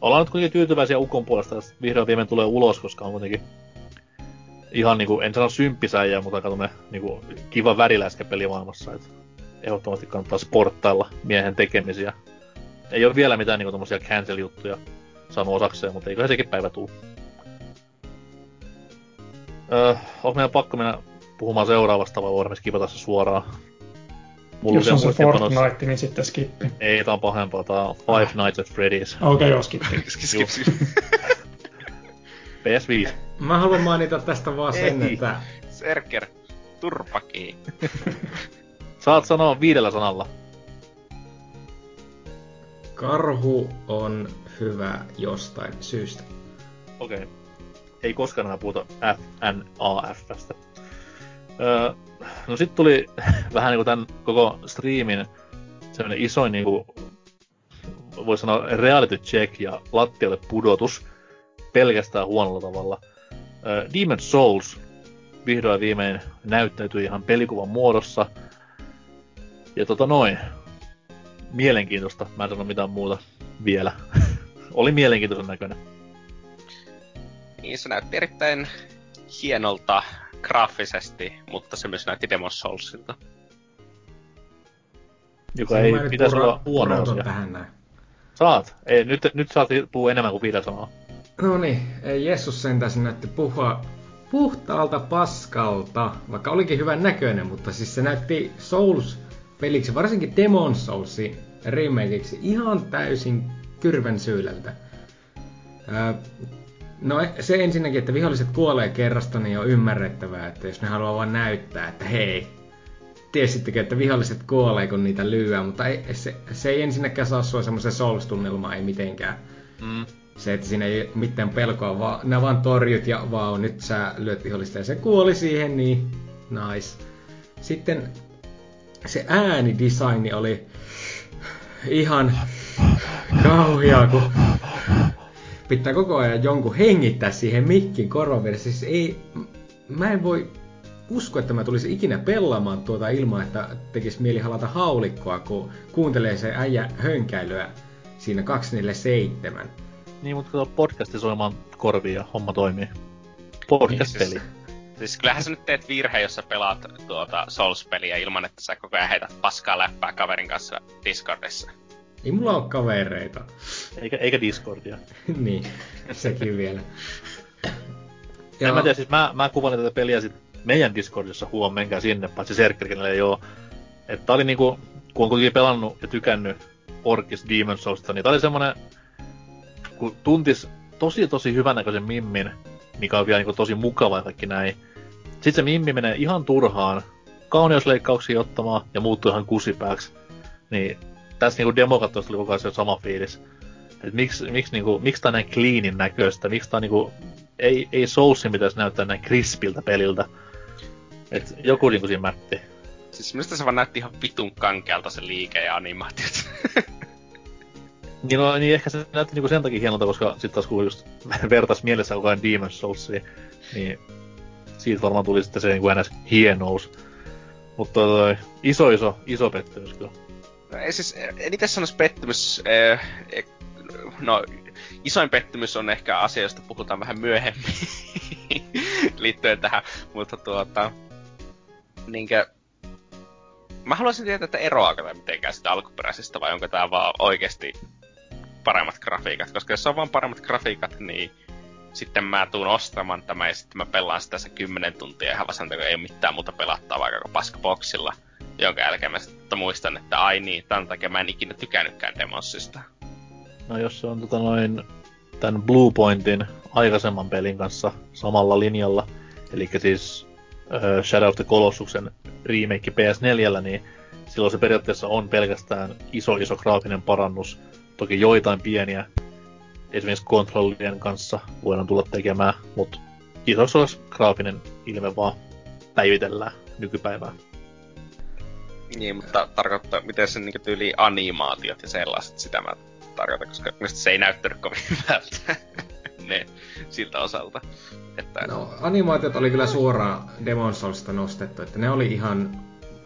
ollaan nyt kuitenkin tyytyväisiä Ukon puolesta, että vihdoin viimein tulee ulos, koska on kuitenkin ihan niinku, en sano symppisäijä, mutta aika niinku, kiva väriläiskä pelimaailmassa, että ehdottomasti kannattaa sporttailla miehen tekemisiä. Ei ole vielä mitään niinku tommosia cancel-juttuja saanut osakseen, mutta eikö sekin päivä tuu. Öö, onko meidän pakko mennä puhumaan seuraavasta vai voidaan skipata se suoraan? Mulla Jos on se Fortnite, niin sitten skippi. Ei, tää on pahempaa. Tää on Five ah. Nights at Freddy's. Okei, okay, joo, skippi. skip, skip. PS5. Mä haluan mainita tästä vaan sen, Ei. että... Serker, turpaki. Saat sanoa viidellä sanalla. Karhu on hyvä jostain syystä. Okei. Okay. Ei koskaan enää puhuta FNAFstä. Öö, no sit tuli vähän niinku tän koko streamin semmonen isoin niinku, voi sanoa reality check ja lattialle pudotus pelkästään huonolla tavalla. Demon Souls vihdoin viimein näyttäytyi ihan pelikuvan muodossa. Ja tota noin. mielenkiintoista. Mä en sano mitään muuta vielä. oli mielenkiintoisen näköinen. Niin, se näytti erittäin hienolta graafisesti, mutta se myös näytti Demon Soulsilta. Joka ei pitäisi olla huono asia. tähän näin. Saat. Ei, nyt, nyt saat puhua enemmän kuin viiden sanaa. No niin, ei Jessus sentäsi näytti puhua puhtaalta paskalta, vaikka olikin hyvän näköinen, mutta siis se näytti Souls-peliksi, varsinkin Demon Soulsin remakeiksi, ihan täysin kyrvän syylältä. No se ensinnäkin, että viholliset kuolee kerrasta, niin on ymmärrettävää, että jos ne haluaa vain näyttää, että hei, tiesittekö, että viholliset kuolee, kun niitä lyöä, mutta ei, se, se ei ensinnäkään saa sua semmoisen Souls-tunnelmaan, ei mitenkään. Mm se, että siinä ei mitään pelkoa, vaan nämä vaan torjut ja vau, nyt sä lyöt vihollista ja se kuoli siihen, niin nice. Sitten se äänidesigni oli ihan kauhia, kun pitää koko ajan jonkun hengittää siihen mikkin korvan Siis ei, mä en voi usko, että mä tulisin ikinä pelaamaan tuota ilman, että tekisi mieli halata haulikkoa, kun kuuntelee se äijä hönkäilyä siinä 247. Niin, mutta kato podcasti soimaan korviin ja homma toimii. Podcast-peli. Niin, siis, siis kyllähän sä nyt teet virhe, jos sä pelaat tuota Souls-peliä ilman, että sä koko ajan heität paskaa läppää kaverin kanssa Discordissa. Ei mulla ole kavereita. Eikä, eikä Discordia. niin, sekin vielä. ja... En mä tiedä, siis mä, mä kuvailin tätä peliä sit meidän Discordissa, huom, menkää sinne, paitsi Serkkerille ei oo. Että tää oli niinku, kun on kuitenkin pelannut ja tykännyt Orkis Demon Soulsta, niin tää oli semmonen kun tuntis tosi tosi hyvänäköisen mimmin, mikä on vielä niin tosi mukava ja kaikki näin. Sitten se mimmi menee ihan turhaan kauneusleikkauksia ottamaan ja muuttuu ihan kusipääksi. Niin tässä niinku demo tuli koko ajan sama fiilis. Et miksi, miksi, niinku, miksi tää on näin cleanin näköistä? Miksi tää on niinku, ei, ei Soulsin pitäisi näyttää näin krispiltä peliltä. Et joku niinku siinä mätti. Siis mistä se vaan näytti ihan vitun kankealta se liike ja animaatiot. Niin, no, niin ehkä se näytti niinku sen takia hienolta, koska sitten taas kun just vertas mielessä koko ajan Demon's Soulsia, niin siitä varmaan tuli sitten se niinku ns. hienous. Mutta toi, iso iso, iso pettymys kyllä. Ei siis, en itse sanoisi pettymys, eh, eh, no isoin pettymys on ehkä asia, josta puhutaan vähän myöhemmin liittyen tähän, mutta tuota, niinkö, mä haluaisin tietää, että eroaako tämä mitenkään sitä alkuperäisestä vai onko tämä vaan oikeasti paremmat grafiikat, koska jos on vaan paremmat grafiikat, niin sitten mä tuun ostamaan tämän ja sitten mä pelaan sitä se 10 tuntia ihan vastaan, kun ei ole mitään muuta pelattavaa vaikka paskaboksilla. Jonka jälkeen mä sitten muistan, että ai niin, tämän takia mä en ikinä tykännytkään Demonsista. No jos se on tota noin tämän Bluepointin aikaisemman pelin kanssa samalla linjalla, eli siis äh, Shadow of the Colossusen remake PS4, niin silloin se periaatteessa on pelkästään iso iso graafinen parannus Toki joitain pieniä, esimerkiksi kontrollien kanssa voidaan tulla tekemään, mutta olisi graafinen ilme vaan päivitellään nykypäivää. Niin, mutta tarkoittaa, miten se niin tyyli animaatiot ja sellaiset, sitä mä tarkoitan, koska se ei näyttänyt kovin hyvältä ne siltä osalta. Että... No, animaatiot oli kyllä suoraan Demon Soulsista nostettu, että ne oli ihan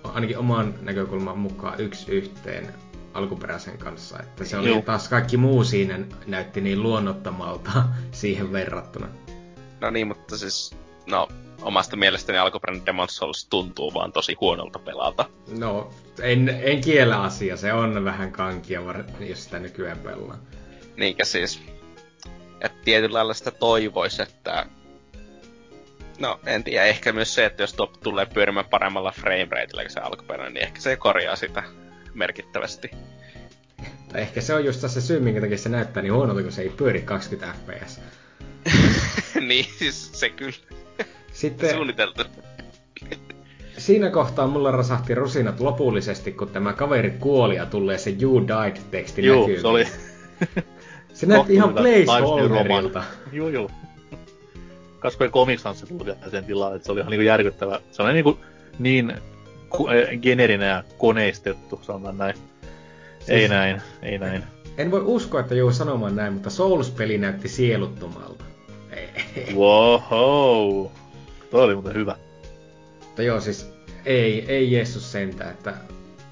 ainakin oman näkökulman mukaan yksi yhteen alkuperäisen kanssa. Että se oli Joo. taas kaikki muu siinä näytti niin luonnottomalta siihen verrattuna. No niin, mutta siis, no, omasta mielestäni alkuperäinen Demon's Souls tuntuu vaan tosi huonolta pelalta. No, en, en kiellä asia, se on vähän kankia, jos sitä nykyään pelaa. Niinkä siis. Että tietyllä lailla sitä toivoisi, että No, en tiedä. Ehkä myös se, että jos top tulee pyörimään paremmalla framerateilla kuin se alkuperäinen, niin ehkä se korjaa sitä merkittävästi. Tai ehkä se on just se syy, minkä takia se näyttää niin huonolta, kun se ei pyöri 20 fps. niin, siis se kyllä. Sitten... Suunniteltu. Siinä kohtaa mulla rasahti rusinat lopullisesti, kun tämä kaveri kuoli ja tulee se You Died-teksti Juu, näkyy. se oli... se näytti ihan placeholderilta. Juu, juu. Kasvoi Comic Sans tuli sen tilaan, että se oli ihan niinku järkyttävä. Se oli niinku niin Eh, generinen ja koneistettu, sanotaan näin. Siis, ei näin, ei näin. En voi uskoa, että joudun sanomaan näin, mutta Souls-peli näytti sieluttomalta. Wow, Toi oli muuten hyvä. Mutta joo, siis ei, ei Jeesus sentä, että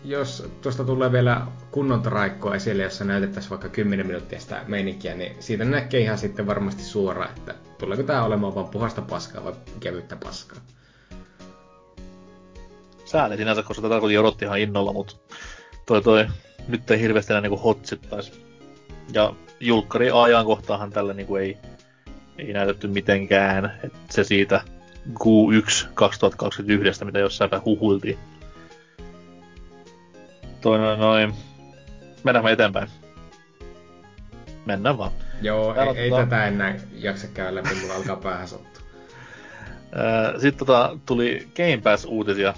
jos tuosta tulee vielä kunnon traikkoa esille, jossa näytettäisiin vaikka 10 minuuttia sitä meininkiä, niin siitä näkee ihan sitten varmasti suoraan, että tuleeko tämä olemaan vain puhasta paskaa vai kevyttä paskaa. Sääli sinänsä, koska tätä kuitenkin odotti ihan innolla, mutta toi toi nyt ei hirveästi enää niinku hotsittaisi. Ja julkkari ajankohtaahan tällä niinku ei, ei näytetty mitenkään, että se siitä Q1 2021, mitä jossain päin huhuiltiin. Toi noin noin. Mennään eteenpäin. Mennään vaan. Joo, Täällä ei, ei tota... tätä enää jaksa käydä läpi, mulla alkaa päähän sottua. Sitten tota, tuli Game Pass-uutisia.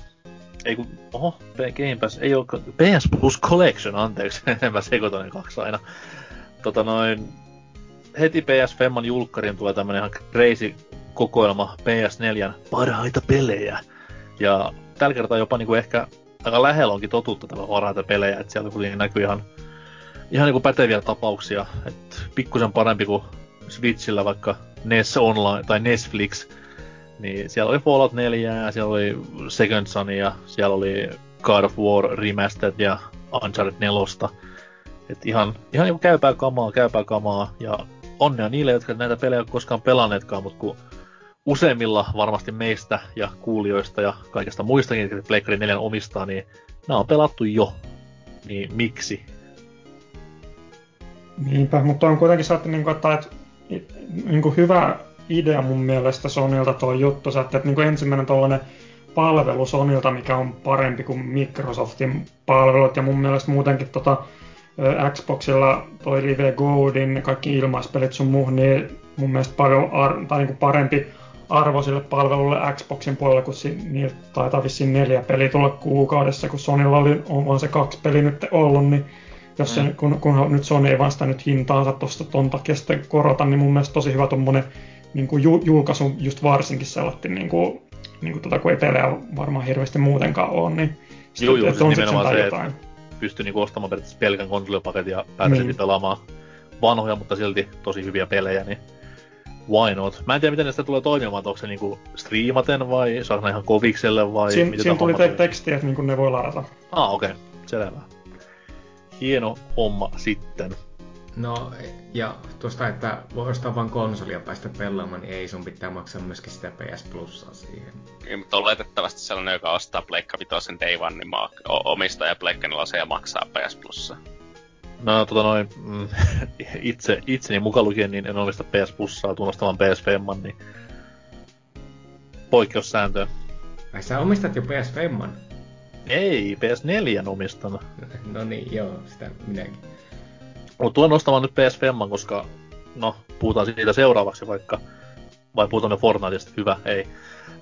Ei kun, oho, Game Pass, ei oo, PS Plus Collection, anteeksi, mä sekoitan ne kaksi aina. Tota noin, heti PS Femman julkkarin tulee tämmönen ihan crazy kokoelma PS4 parhaita pelejä. Ja tällä kertaa jopa niinku ehkä aika lähellä onkin totuutta tämä parhaita pelejä, että siellä kuitenkin näkyy ihan, ihan niinku päteviä tapauksia, että pikkusen parempi kuin Switchillä vaikka NES Online tai Netflix, niin siellä oli Fallout 4, siellä oli Second Son ja siellä oli God of War Remastered ja Uncharted 4. Et ihan, ihan niinku käypää kamaa, käypää kamaa ja onnea niille, jotka näitä pelejä ole koskaan pelanneetkaan, mutta kun useimmilla varmasti meistä ja kuulijoista ja kaikista muistakin, jotka Pleikkari 4 omistaa, niin nämä on pelattu jo. Niin miksi? Niinpä, mutta on kuitenkin saattu, niin että, että niin kuin hyvä idea mun mielestä Sonilta tuo juttu, että, että niin kuin ensimmäinen tuollainen palvelu Sonilta, mikä on parempi kuin Microsoftin palvelut, ja mun mielestä muutenkin tota, Xboxilla toi Live Goldin, kaikki ilmaispelit sun muuhun, niin mun mielestä paljon ar- tai niin kuin parempi arvo sille palvelulle Xboxin puolella, kun si- niiltä taitaa vissiin neljä peliä tulla kuukaudessa, kun Sonylla oli, on, on se kaksi peliä nyt ollut, niin jos se, mm. kun, kun nyt Sony ei vasta nyt hintaansa tuosta ton takia sitten korota, niin mun mielestä tosi hyvä tuommoinen niin kuin ju, julkaisu just varsinkin sellainen, niin kuin, niin kuin tota, kun ei pelejä varmaan hirveästi muutenkaan ole, niin Joo, joo, siis on nimenomaan se, jotain. että pystyy niin ostamaan periaatteessa pelkän konsolipaketin ja pääsee niin. pelaamaan vanhoja, mutta silti tosi hyviä pelejä, niin why not? Mä en tiedä, miten sitä tulee toimimaan, onko se niinku striimaten vai saako ihan kovikselle vai Siin, miten Siinä tuli te- tekstiä, että niinku ne voi ladata. Ah, okei. Okay. Selvä. Hieno homma sitten. No, ja tuosta, että voi ostaa vain konsolia päästä pelaamaan, niin ei sun pitää maksaa myöskin sitä PS Plusaa siihen. Niin, mutta oletettavasti sellainen, joka ostaa Pleikka Vitoisen Day One, niin ma- omistaa ja Pleikka ja maksaa PS Plussa. No tota noin, mm, itse, itseni mukaan lukien, niin en omista PS Plusaa tunnustavan PS Femman, niin poikkeussääntö. Ai sä omistat jo PS Femman? Ei, PS4 omistan. No niin, joo, sitä minäkin. Mutta tulen ostamaan nyt PS Femman, koska, no, puhutaan siitä seuraavaksi vaikka, vai puhutaan me Fortniteista, hyvä, ei.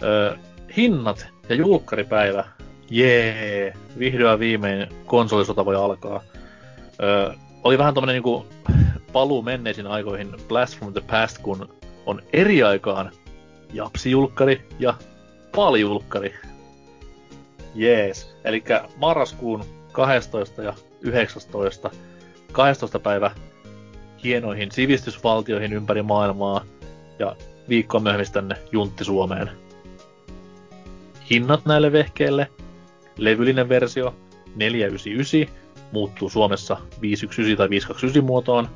Öö, hinnat ja julkkaripäivä, jee, vihdoin viimein konsolisota voi alkaa. Öö, oli vähän tommonen niinku paluu menneisiin aikoihin Blast from the Past, kun on eri aikaan japsijulkkari ja paljulkkari. Jees. Eli marraskuun 12 ja 19. 12. päivä hienoihin sivistysvaltioihin ympäri maailmaa ja viikkoa myöhemmin tänne Juntti Suomeen. Hinnat näille vehkeille. Levyllinen versio 499 muuttuu Suomessa 519 tai 529 muotoon,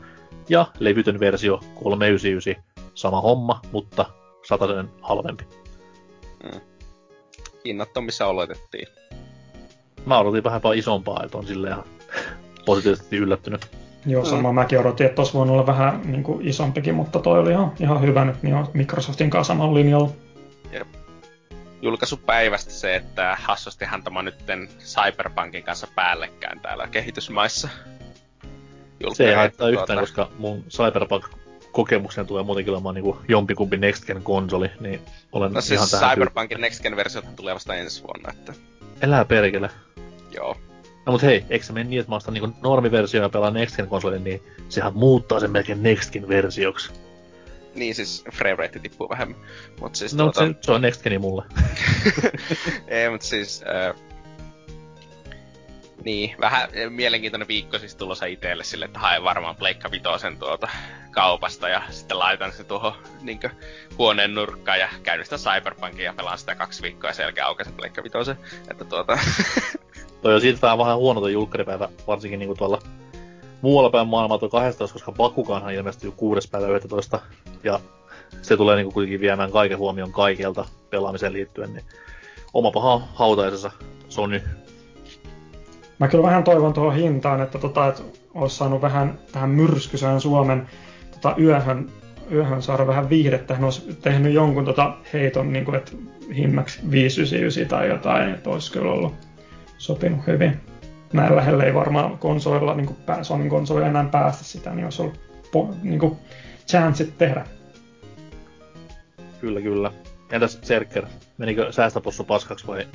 ja levytön versio 399, sama homma, mutta sataisen halvempi. Mm. Hinnat on missä oletettiin. Mä odotin vähän isompaa, että on silleen ihan positiivisesti yllättynyt. Joo, sama mm. mäkin odotin, että tuossa voinut olla vähän niin kuin isompikin, mutta toi oli ihan, ihan hyvä nyt, niin on Microsoftin kanssa samalla linjalla. Jep julkaisupäivästä se, että hassustihan tämä nytten Cyberpunkin kanssa päällekään täällä kehitysmaissa. Se ei haittaa tuota... yhtään, koska mun Cyberpunk kokemuksen tulee muutenkin olemaan niin jompikumpi Next Gen konsoli, niin olen no siis ihan Cyberpunkin Next Gen versiot tulee vasta ensi vuonna, että... Elää perkele. Joo. No mut hei, eikö se mene niin, että mä ostan niin normiversio ja pelaan Next Gen konsolin, niin sehän muuttaa sen melkein Next Gen versioksi. Niin siis frame rate tippuu vähemmän. Mut siis no tuota... se, se on next geni mulle. Ei, mut siis... Äh... Niin, vähän mielenkiintoinen viikko siis tulossa itselle sille, että haen varmaan Pleikka Vitosen tuota kaupasta ja sitten laitan se tuohon niinkö huoneen nurkkaan ja käynnistän Cyberpunkin ja pelaan sitä kaksi viikkoa ja sen jälkeen aukaisen Pleikka Vitosen. Että tuota... Toi on siitä vähän, huono toi julkkaripäivä, varsinkin niinku tuolla muualla päin maailmaa tuo 12, koska Bakukanhan ilmestyy 6. päivä 11. Ja se tulee niinku kuitenkin viemään kaiken huomion kaikelta pelaamiseen liittyen, niin oma paha hautaisensa Sony. Mä kyllä vähän toivon tuohon hintaan, että, tota, että olisi saanut vähän tähän myrskysään Suomen tota, yöhön, yöhön saada vähän viihdettä. Hän olisi tehnyt jonkun tota, heiton, niin kuin, että hinnaksi 599 tai jotain, että olisi kyllä ollut sopinut hyvin. Näin lähelle ei varmaan konsolilla, niin kuin Sonyn konsolilla enää päästä sitä, niin olisi ollut po, niin kuin, chanssit tehdä. Kyllä, kyllä. Entäs Serker, menikö säästöpossu paskaksi vai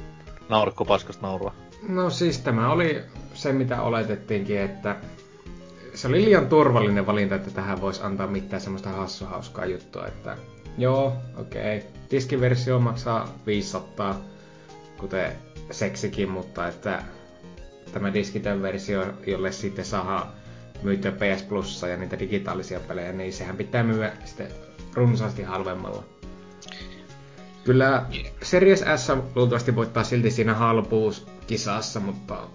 naurakko paskasta naurua? No siis tämä oli se, mitä oletettiinkin, että se oli liian turvallinen valinta, että tähän voisi antaa mitään semmoista hassuhauskaa juttua, että joo, okei, okay. diskiversio maksaa 500, kuten seksikin, mutta että tämä diskitön versio, jolle sitten saa myytyä PS Plussa ja niitä digitaalisia pelejä, niin sehän pitää myyä sitten runsaasti halvemmalla. Kyllä Series S luultavasti voittaa silti siinä halpuuskisassa, mutta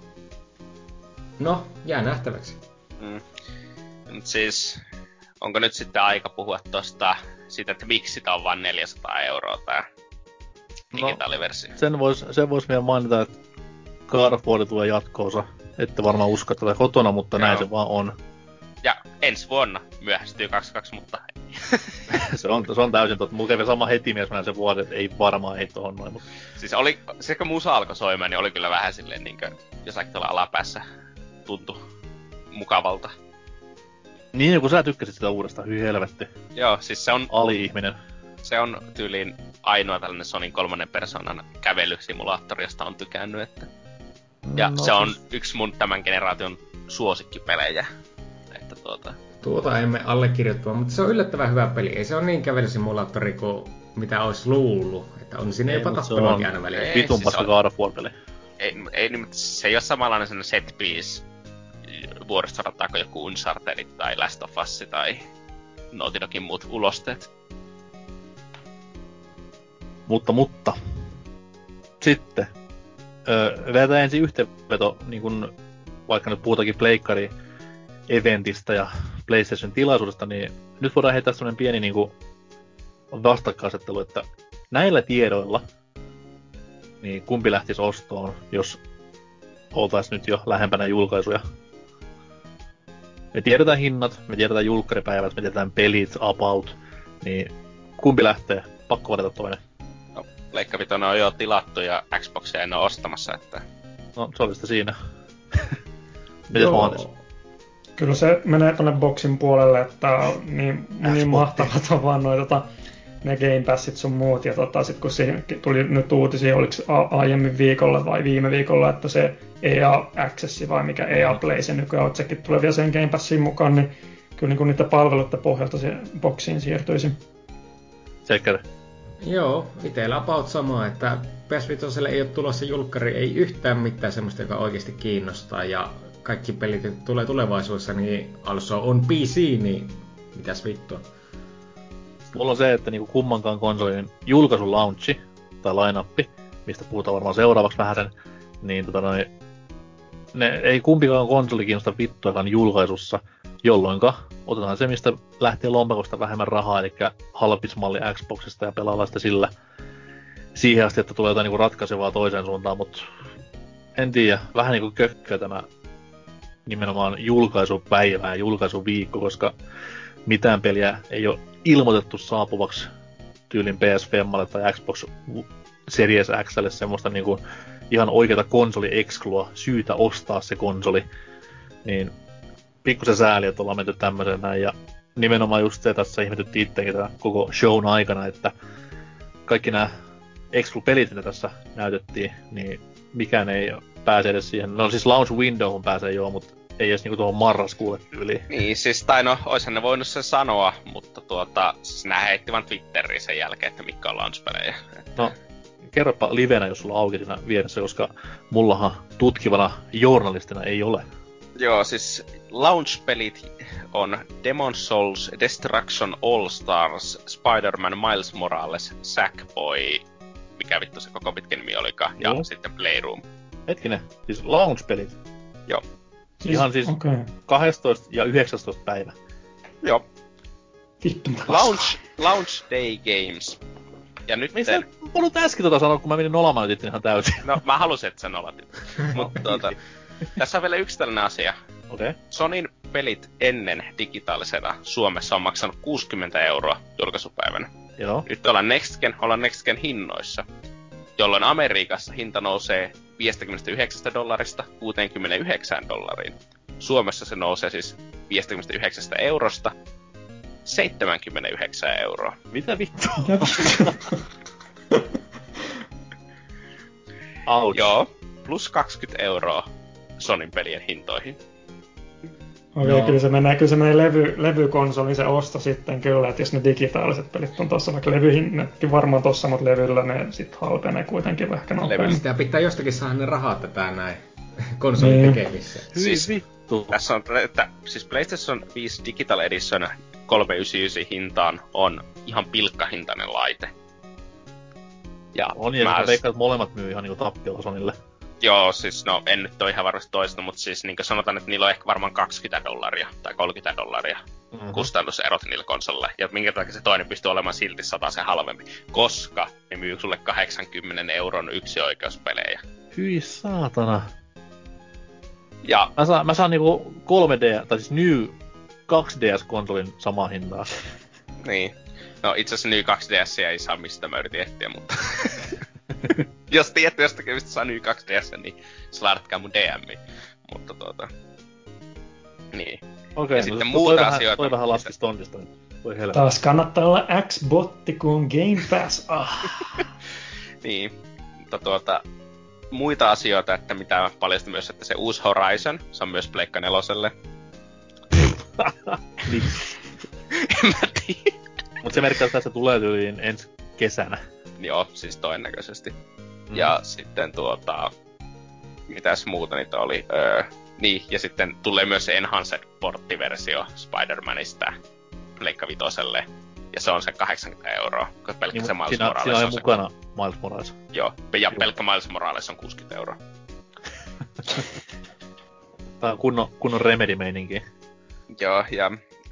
no, jää nähtäväksi. Mm. Mut siis, onko nyt sitten aika puhua tosta siitä, että miksi tää on vain 400 euroa no, digitaaliversio? No, sen vois, sen vois vielä mainita, että War tulee jatkoosa. Ette varmaan usko tätä kotona, mutta Joo. näin se vaan on. Ja ensi vuonna myöhästyy 22, mutta se, on, se on täysin totta. Mulla kävi sama heti mies sen vuoden, että ei varmaan ei tohon noin. Mutta... Siis oli, se kun musa alkoi soimaan, niin oli kyllä vähän silleen niinkö, jossakin tuolla alapäässä tuntui mukavalta. Niin, kun sä tykkäsit sitä uudestaan, hyi helvetti. Joo, siis se on... Ali-ihminen. Se on tyyliin ainoa tällainen Sonin kolmannen persoonan kävelysimulaattori, josta on tykännyt, että... Ja no, se on siis... yksi mun tämän generaation suosikkipelejä. Että tuota... Tuota emme allekirjoittaa, mutta se on yllättävän hyvä peli. Ei se ole niin kävelysimulaattori kuin mitä olisi luullut. Että on sinne jopa tappeluakin aina väliin. Vitun siis peli. Ei, ei, se ei ole samanlainen sellainen set piece vuoristorataa joku Uncharted tai Last of Us tai Naughty Dogin muut ulosteet. Mutta, mutta. Sitten. Öö, vedetään ensin yhteenveto, niin kun, vaikka nyt puhutaankin Pleikkari eventistä ja PlayStation tilaisuudesta, niin nyt voidaan heittää sellainen pieni niin kuin, vastakkainasettelu, että näillä tiedoilla, niin kumpi lähtisi ostoon, jos oltaisiin nyt jo lähempänä julkaisuja me tiedetään hinnat, me tiedetään julkkaripäivät, me tiedetään pelit about, niin kumpi lähtee? Pakko valita toinen. No, Leikka on jo tilattu ja Xboxia en ole ostamassa, että... No, se oli sitä siinä. Mites Mohantis? Kyllä se menee tonne boksin puolelle, että niin, niin mahtavat on vaan noita tota, ne Game Passit sun muut. Ja tota, sit kun siihen tuli nyt uutisia, oliko aiemmin viikolla vai viime viikolla, että se EA Access vai mikä EA Play, se nykyään otsekin tulee vielä sen Game Passin mukaan, niin kyllä niin niitä palveluiden pohjalta se boksiin siirtyisi. Sekä. Joo, itellä about sama, että ps ei ole tulossa julkkari, ei yhtään mitään semmoista, joka oikeasti kiinnostaa, ja kaikki pelit tulee tulevaisuudessa, niin also on PC, niin mitäs vittua. Mulla on se, että niinku kummankaan konsolin julkaisun launchi, tai lainappi, mistä puhutaan varmaan seuraavaksi vähän sen, niin tota noin, ne ei kumpikaan konsoli kiinnosta vittuakaan julkaisussa, jolloinka otetaan se, mistä lähtee lompakosta vähemmän rahaa, eli halpismalli Xboxista ja pelaillaan sitä sillä siihen asti, että tulee jotain niinku ratkaisevaa toiseen suuntaan, mutta en tiedä, vähän niinku kökkö tämä nimenomaan julkaisupäivä ja julkaisuviikko, koska mitään peliä ei ole ilmoitettu saapuvaksi tyylin PS Femmalle tai Xbox Series Xlle semmoista niinku ihan oikeata konsoli exklua syytä ostaa se konsoli. Niin pikkusen sääli, että ollaan menty tämmöiseen näin. Ja nimenomaan just se tässä ihmetytti itsekin tämän koko shown aikana, että kaikki nämä exclu-pelit, mitä tässä näytettiin, niin mikään ei pääse edes siihen. No siis launch windowhun pääsee joo, mutta ei edes niinku tuohon marraskuulle yli. Niin, siis tai no, oishan ne voinut sen sanoa, mutta tuota, siis nää heitti vaan Twitteriin sen jälkeen, että mikä on launch-pelejä. No, kerropa livenä, jos sulla auki siinä vieressä, koska mullahan tutkivana journalistina ei ole. Joo, siis launch-pelit on Demon Souls, Destruction All Stars, Spider-Man Miles Morales, Sackboy, mikä vittu se koko pitkä nimi olikaan, ja Joo. sitten Playroom. Hetkinen, siis launch-pelit. Joo. Siis, Ihan siis okay. 12 ja 19 päivä. Joo. Vittu. Launch, launch Day Games. Ja nyt... Mistä en voinut äsken tota sanoa, kun mä menin nolamaan nyt ihan täysin. No, mä halusin, että sä nolatit. Mutta tuota, tässä on vielä yksi tällainen asia. Okei. Okay. Sonin pelit ennen digitaalisena Suomessa on maksanut 60 euroa julkaisupäivänä. Joo. Nyt ollaan Next Gen, ollaan Next Gen hinnoissa, jolloin Amerikassa hinta nousee 59 dollarista 69 dollariin. Suomessa se nousee siis 59 eurosta 79 euroa. Mitä vittua? Ouch. Joo, plus 20 euroa Sonin pelien hintoihin. Okei, okay, kyllä se menee, kyllä se menee levy, levykonsoli se osto sitten kyllä, että jos ne digitaaliset pelit on tossa, vaikka levyhinnatkin varmaan tossa, mutta levyllä ne sit halpenee kuitenkin ehkä nopeammin. Sitä pitää jostakin saada ne rahat tätä näin konsolin niin. tekemiseen. Siis, vittu. Tässä on, että siis PlayStation 5 Digital Edition 399 hintaan on ihan pilkkahintainen laite. Ja on, ja mä veikkaan, että molemmat myy ihan niinku tappiolla Sonille. Joo, siis no en nyt ole ihan varmasti toista, mutta siis niin sanotaan, että niillä on ehkä varmaan 20 dollaria tai 30 dollaria mm-hmm. kustannuserot niillä konsolilla. Ja minkä takia se toinen pystyy olemaan silti sata se halvempi. Koska ne myy sulle 80 euron yksi oikeuspelejä. Hyi saatana. Ja... Mä saan, mä saan niinku 3D, tai siis New 2DS-konsolin samaa hintaa. niin. No itse asiassa New 2DS ei saa mistä mä yritin etsiä, mutta... Jos tiedätte jostakin, mistä saa New 2DS, niin slaidatkaa mun DM. Mutta tuota... Niin. Okei, okay, ja no sitten muuta toi asioita. Toi vähän laskis tontista nyt. Voi Taas kannattaa olla X-botti, kun on Game Pass. Ah. niin. Mutta tuota, muita asioita, että mitä paljasti myös, että se uusi Horizon, se on myös Pleikka neloselle. niin. en mä tiedä. Mut se merkkaa, että se tulee tyyliin ensi kesänä. Joo, siis todennäköisesti. Mm. Ja sitten tuota... Mitäs muuta niitä oli? Öö, niin, ja sitten tulee myös se Enhanced-porttiversio Spider-Manista Pleikka Vitoselle. Ja se on se 80 euroa, koska pelkkä niin, se Miles siinä, Morales siinä on, on mukana Miles Morales. Joo, ja Joo. pelkkä Miles Morales on 60 euroa. Tää on kunnon, kunnon remedy-meininki. Joo, ja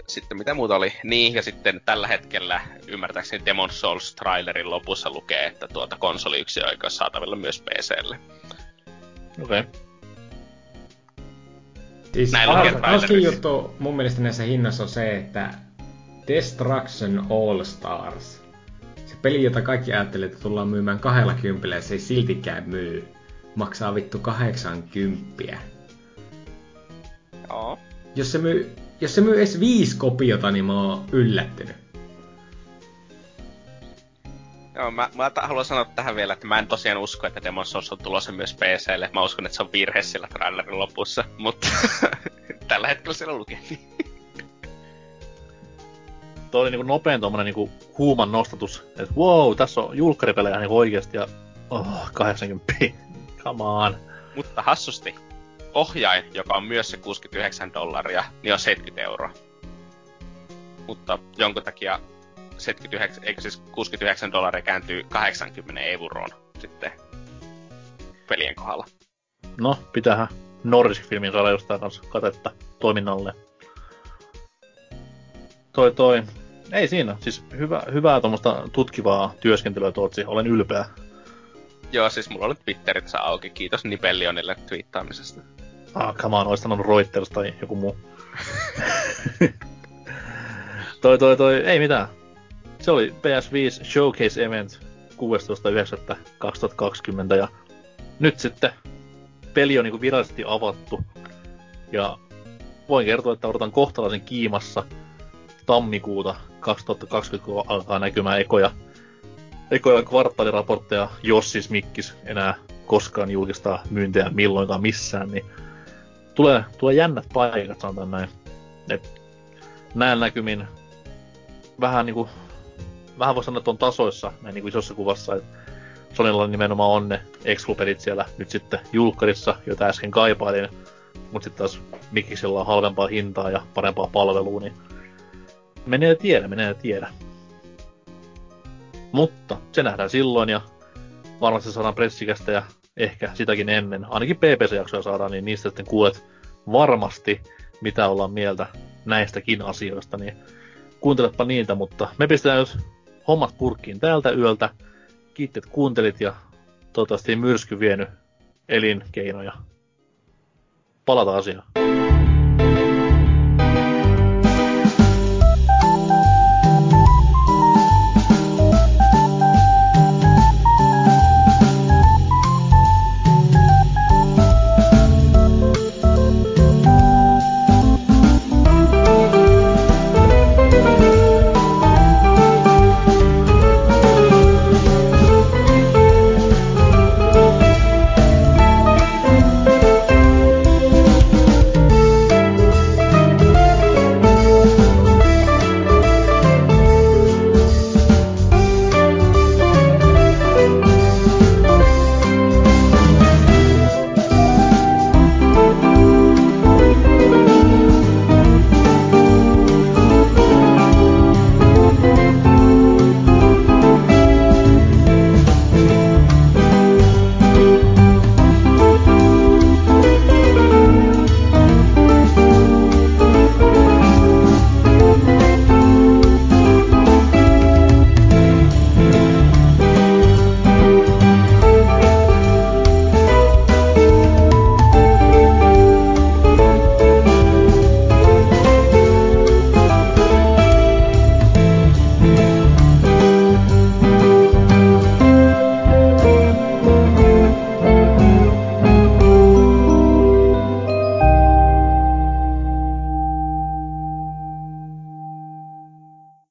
sitten mitä muuta oli? Niin, ja sitten tällä hetkellä ymmärtääkseni Demon Souls trailerin lopussa lukee, että tuota konsoli yksi oikeus saatavilla myös PClle. Okei. Okay. Siis Näin juttu mun mielestä näissä hinnassa on se, että Destruction All Stars. Se peli, jota kaikki ajattelee, että tullaan myymään kahdella kympillä ja se ei siltikään myy. Maksaa vittu 80. Joo. Jos se myy jos se myy edes viisi kopiota, niin mä oon yllättynyt. Joo, mä, mä haluan sanoa tähän vielä, että mä en tosiaan usko, että Demon's Souls on tulossa myös PClle. Mä uskon, että se on virhe sillä trailerin lopussa, mutta tällä hetkellä siellä lukee niin. Tuo oli niinku nopein tommonen niinku huuman nostatus, että wow, tässä on julkkaripelejä niinku oikeesti ja oh, 80 come on. Mutta hassusti, ohjain, joka on myös se 69 dollaria, niin on 70 euroa. Mutta jonkun takia 79, eikö siis 69 dollaria kääntyy 80 euroon sitten pelien kohdalla. No, pitäähän Nordisk-filmin saada jostain kanssa katetta toiminnalle. Toi toi. Ei siinä. Siis hyvä, hyvää tuommoista tutkivaa työskentelyä Tootsi. Olen ylpeä. Joo, siis mulla oli tässä auki. Kiitos Nibellionille twiittaamisesta. Ah, come on, ois sanonut Reuters tai joku muu. toi, toi, toi, ei mitään. Se oli PS5 Showcase Event 16.9.2020 ja nyt sitten peli on niinku virallisesti avattu. Ja voin kertoa, että odotan kohtalaisen kiimassa tammikuuta 2020, kun alkaa näkymään ekoja, ekoja kvartaaliraportteja, jos siis Mikkis enää koskaan julkistaa myyntejä milloinkaan missään, niin tulee, tulee jännät paikat, sanotaan näin. Et näin näkymin vähän niinku, vähän voi sanoa, että on tasoissa näin niinku isossa kuvassa, että Sonilla nimenomaan on ne exclupelit siellä nyt sitten julkkarissa, joita äsken kaipailin, mutta sitten taas Mikisellä on halvempaa hintaa ja parempaa palvelua, niin menee tiedä, menee tiedä. Mutta se nähdään silloin ja varmasti saadaan pressikästä ja ehkä sitäkin ennen, ainakin PPC-jaksoja saadaan, niin niistä sitten kuulet varmasti, mitä ollaan mieltä näistäkin asioista, niin kuuntelepa niitä, mutta me pistetään nyt hommat purkkiin täältä yöltä. Kiitet kuuntelit ja toivottavasti myrsky vienyt elinkeinoja. Palata asiaan.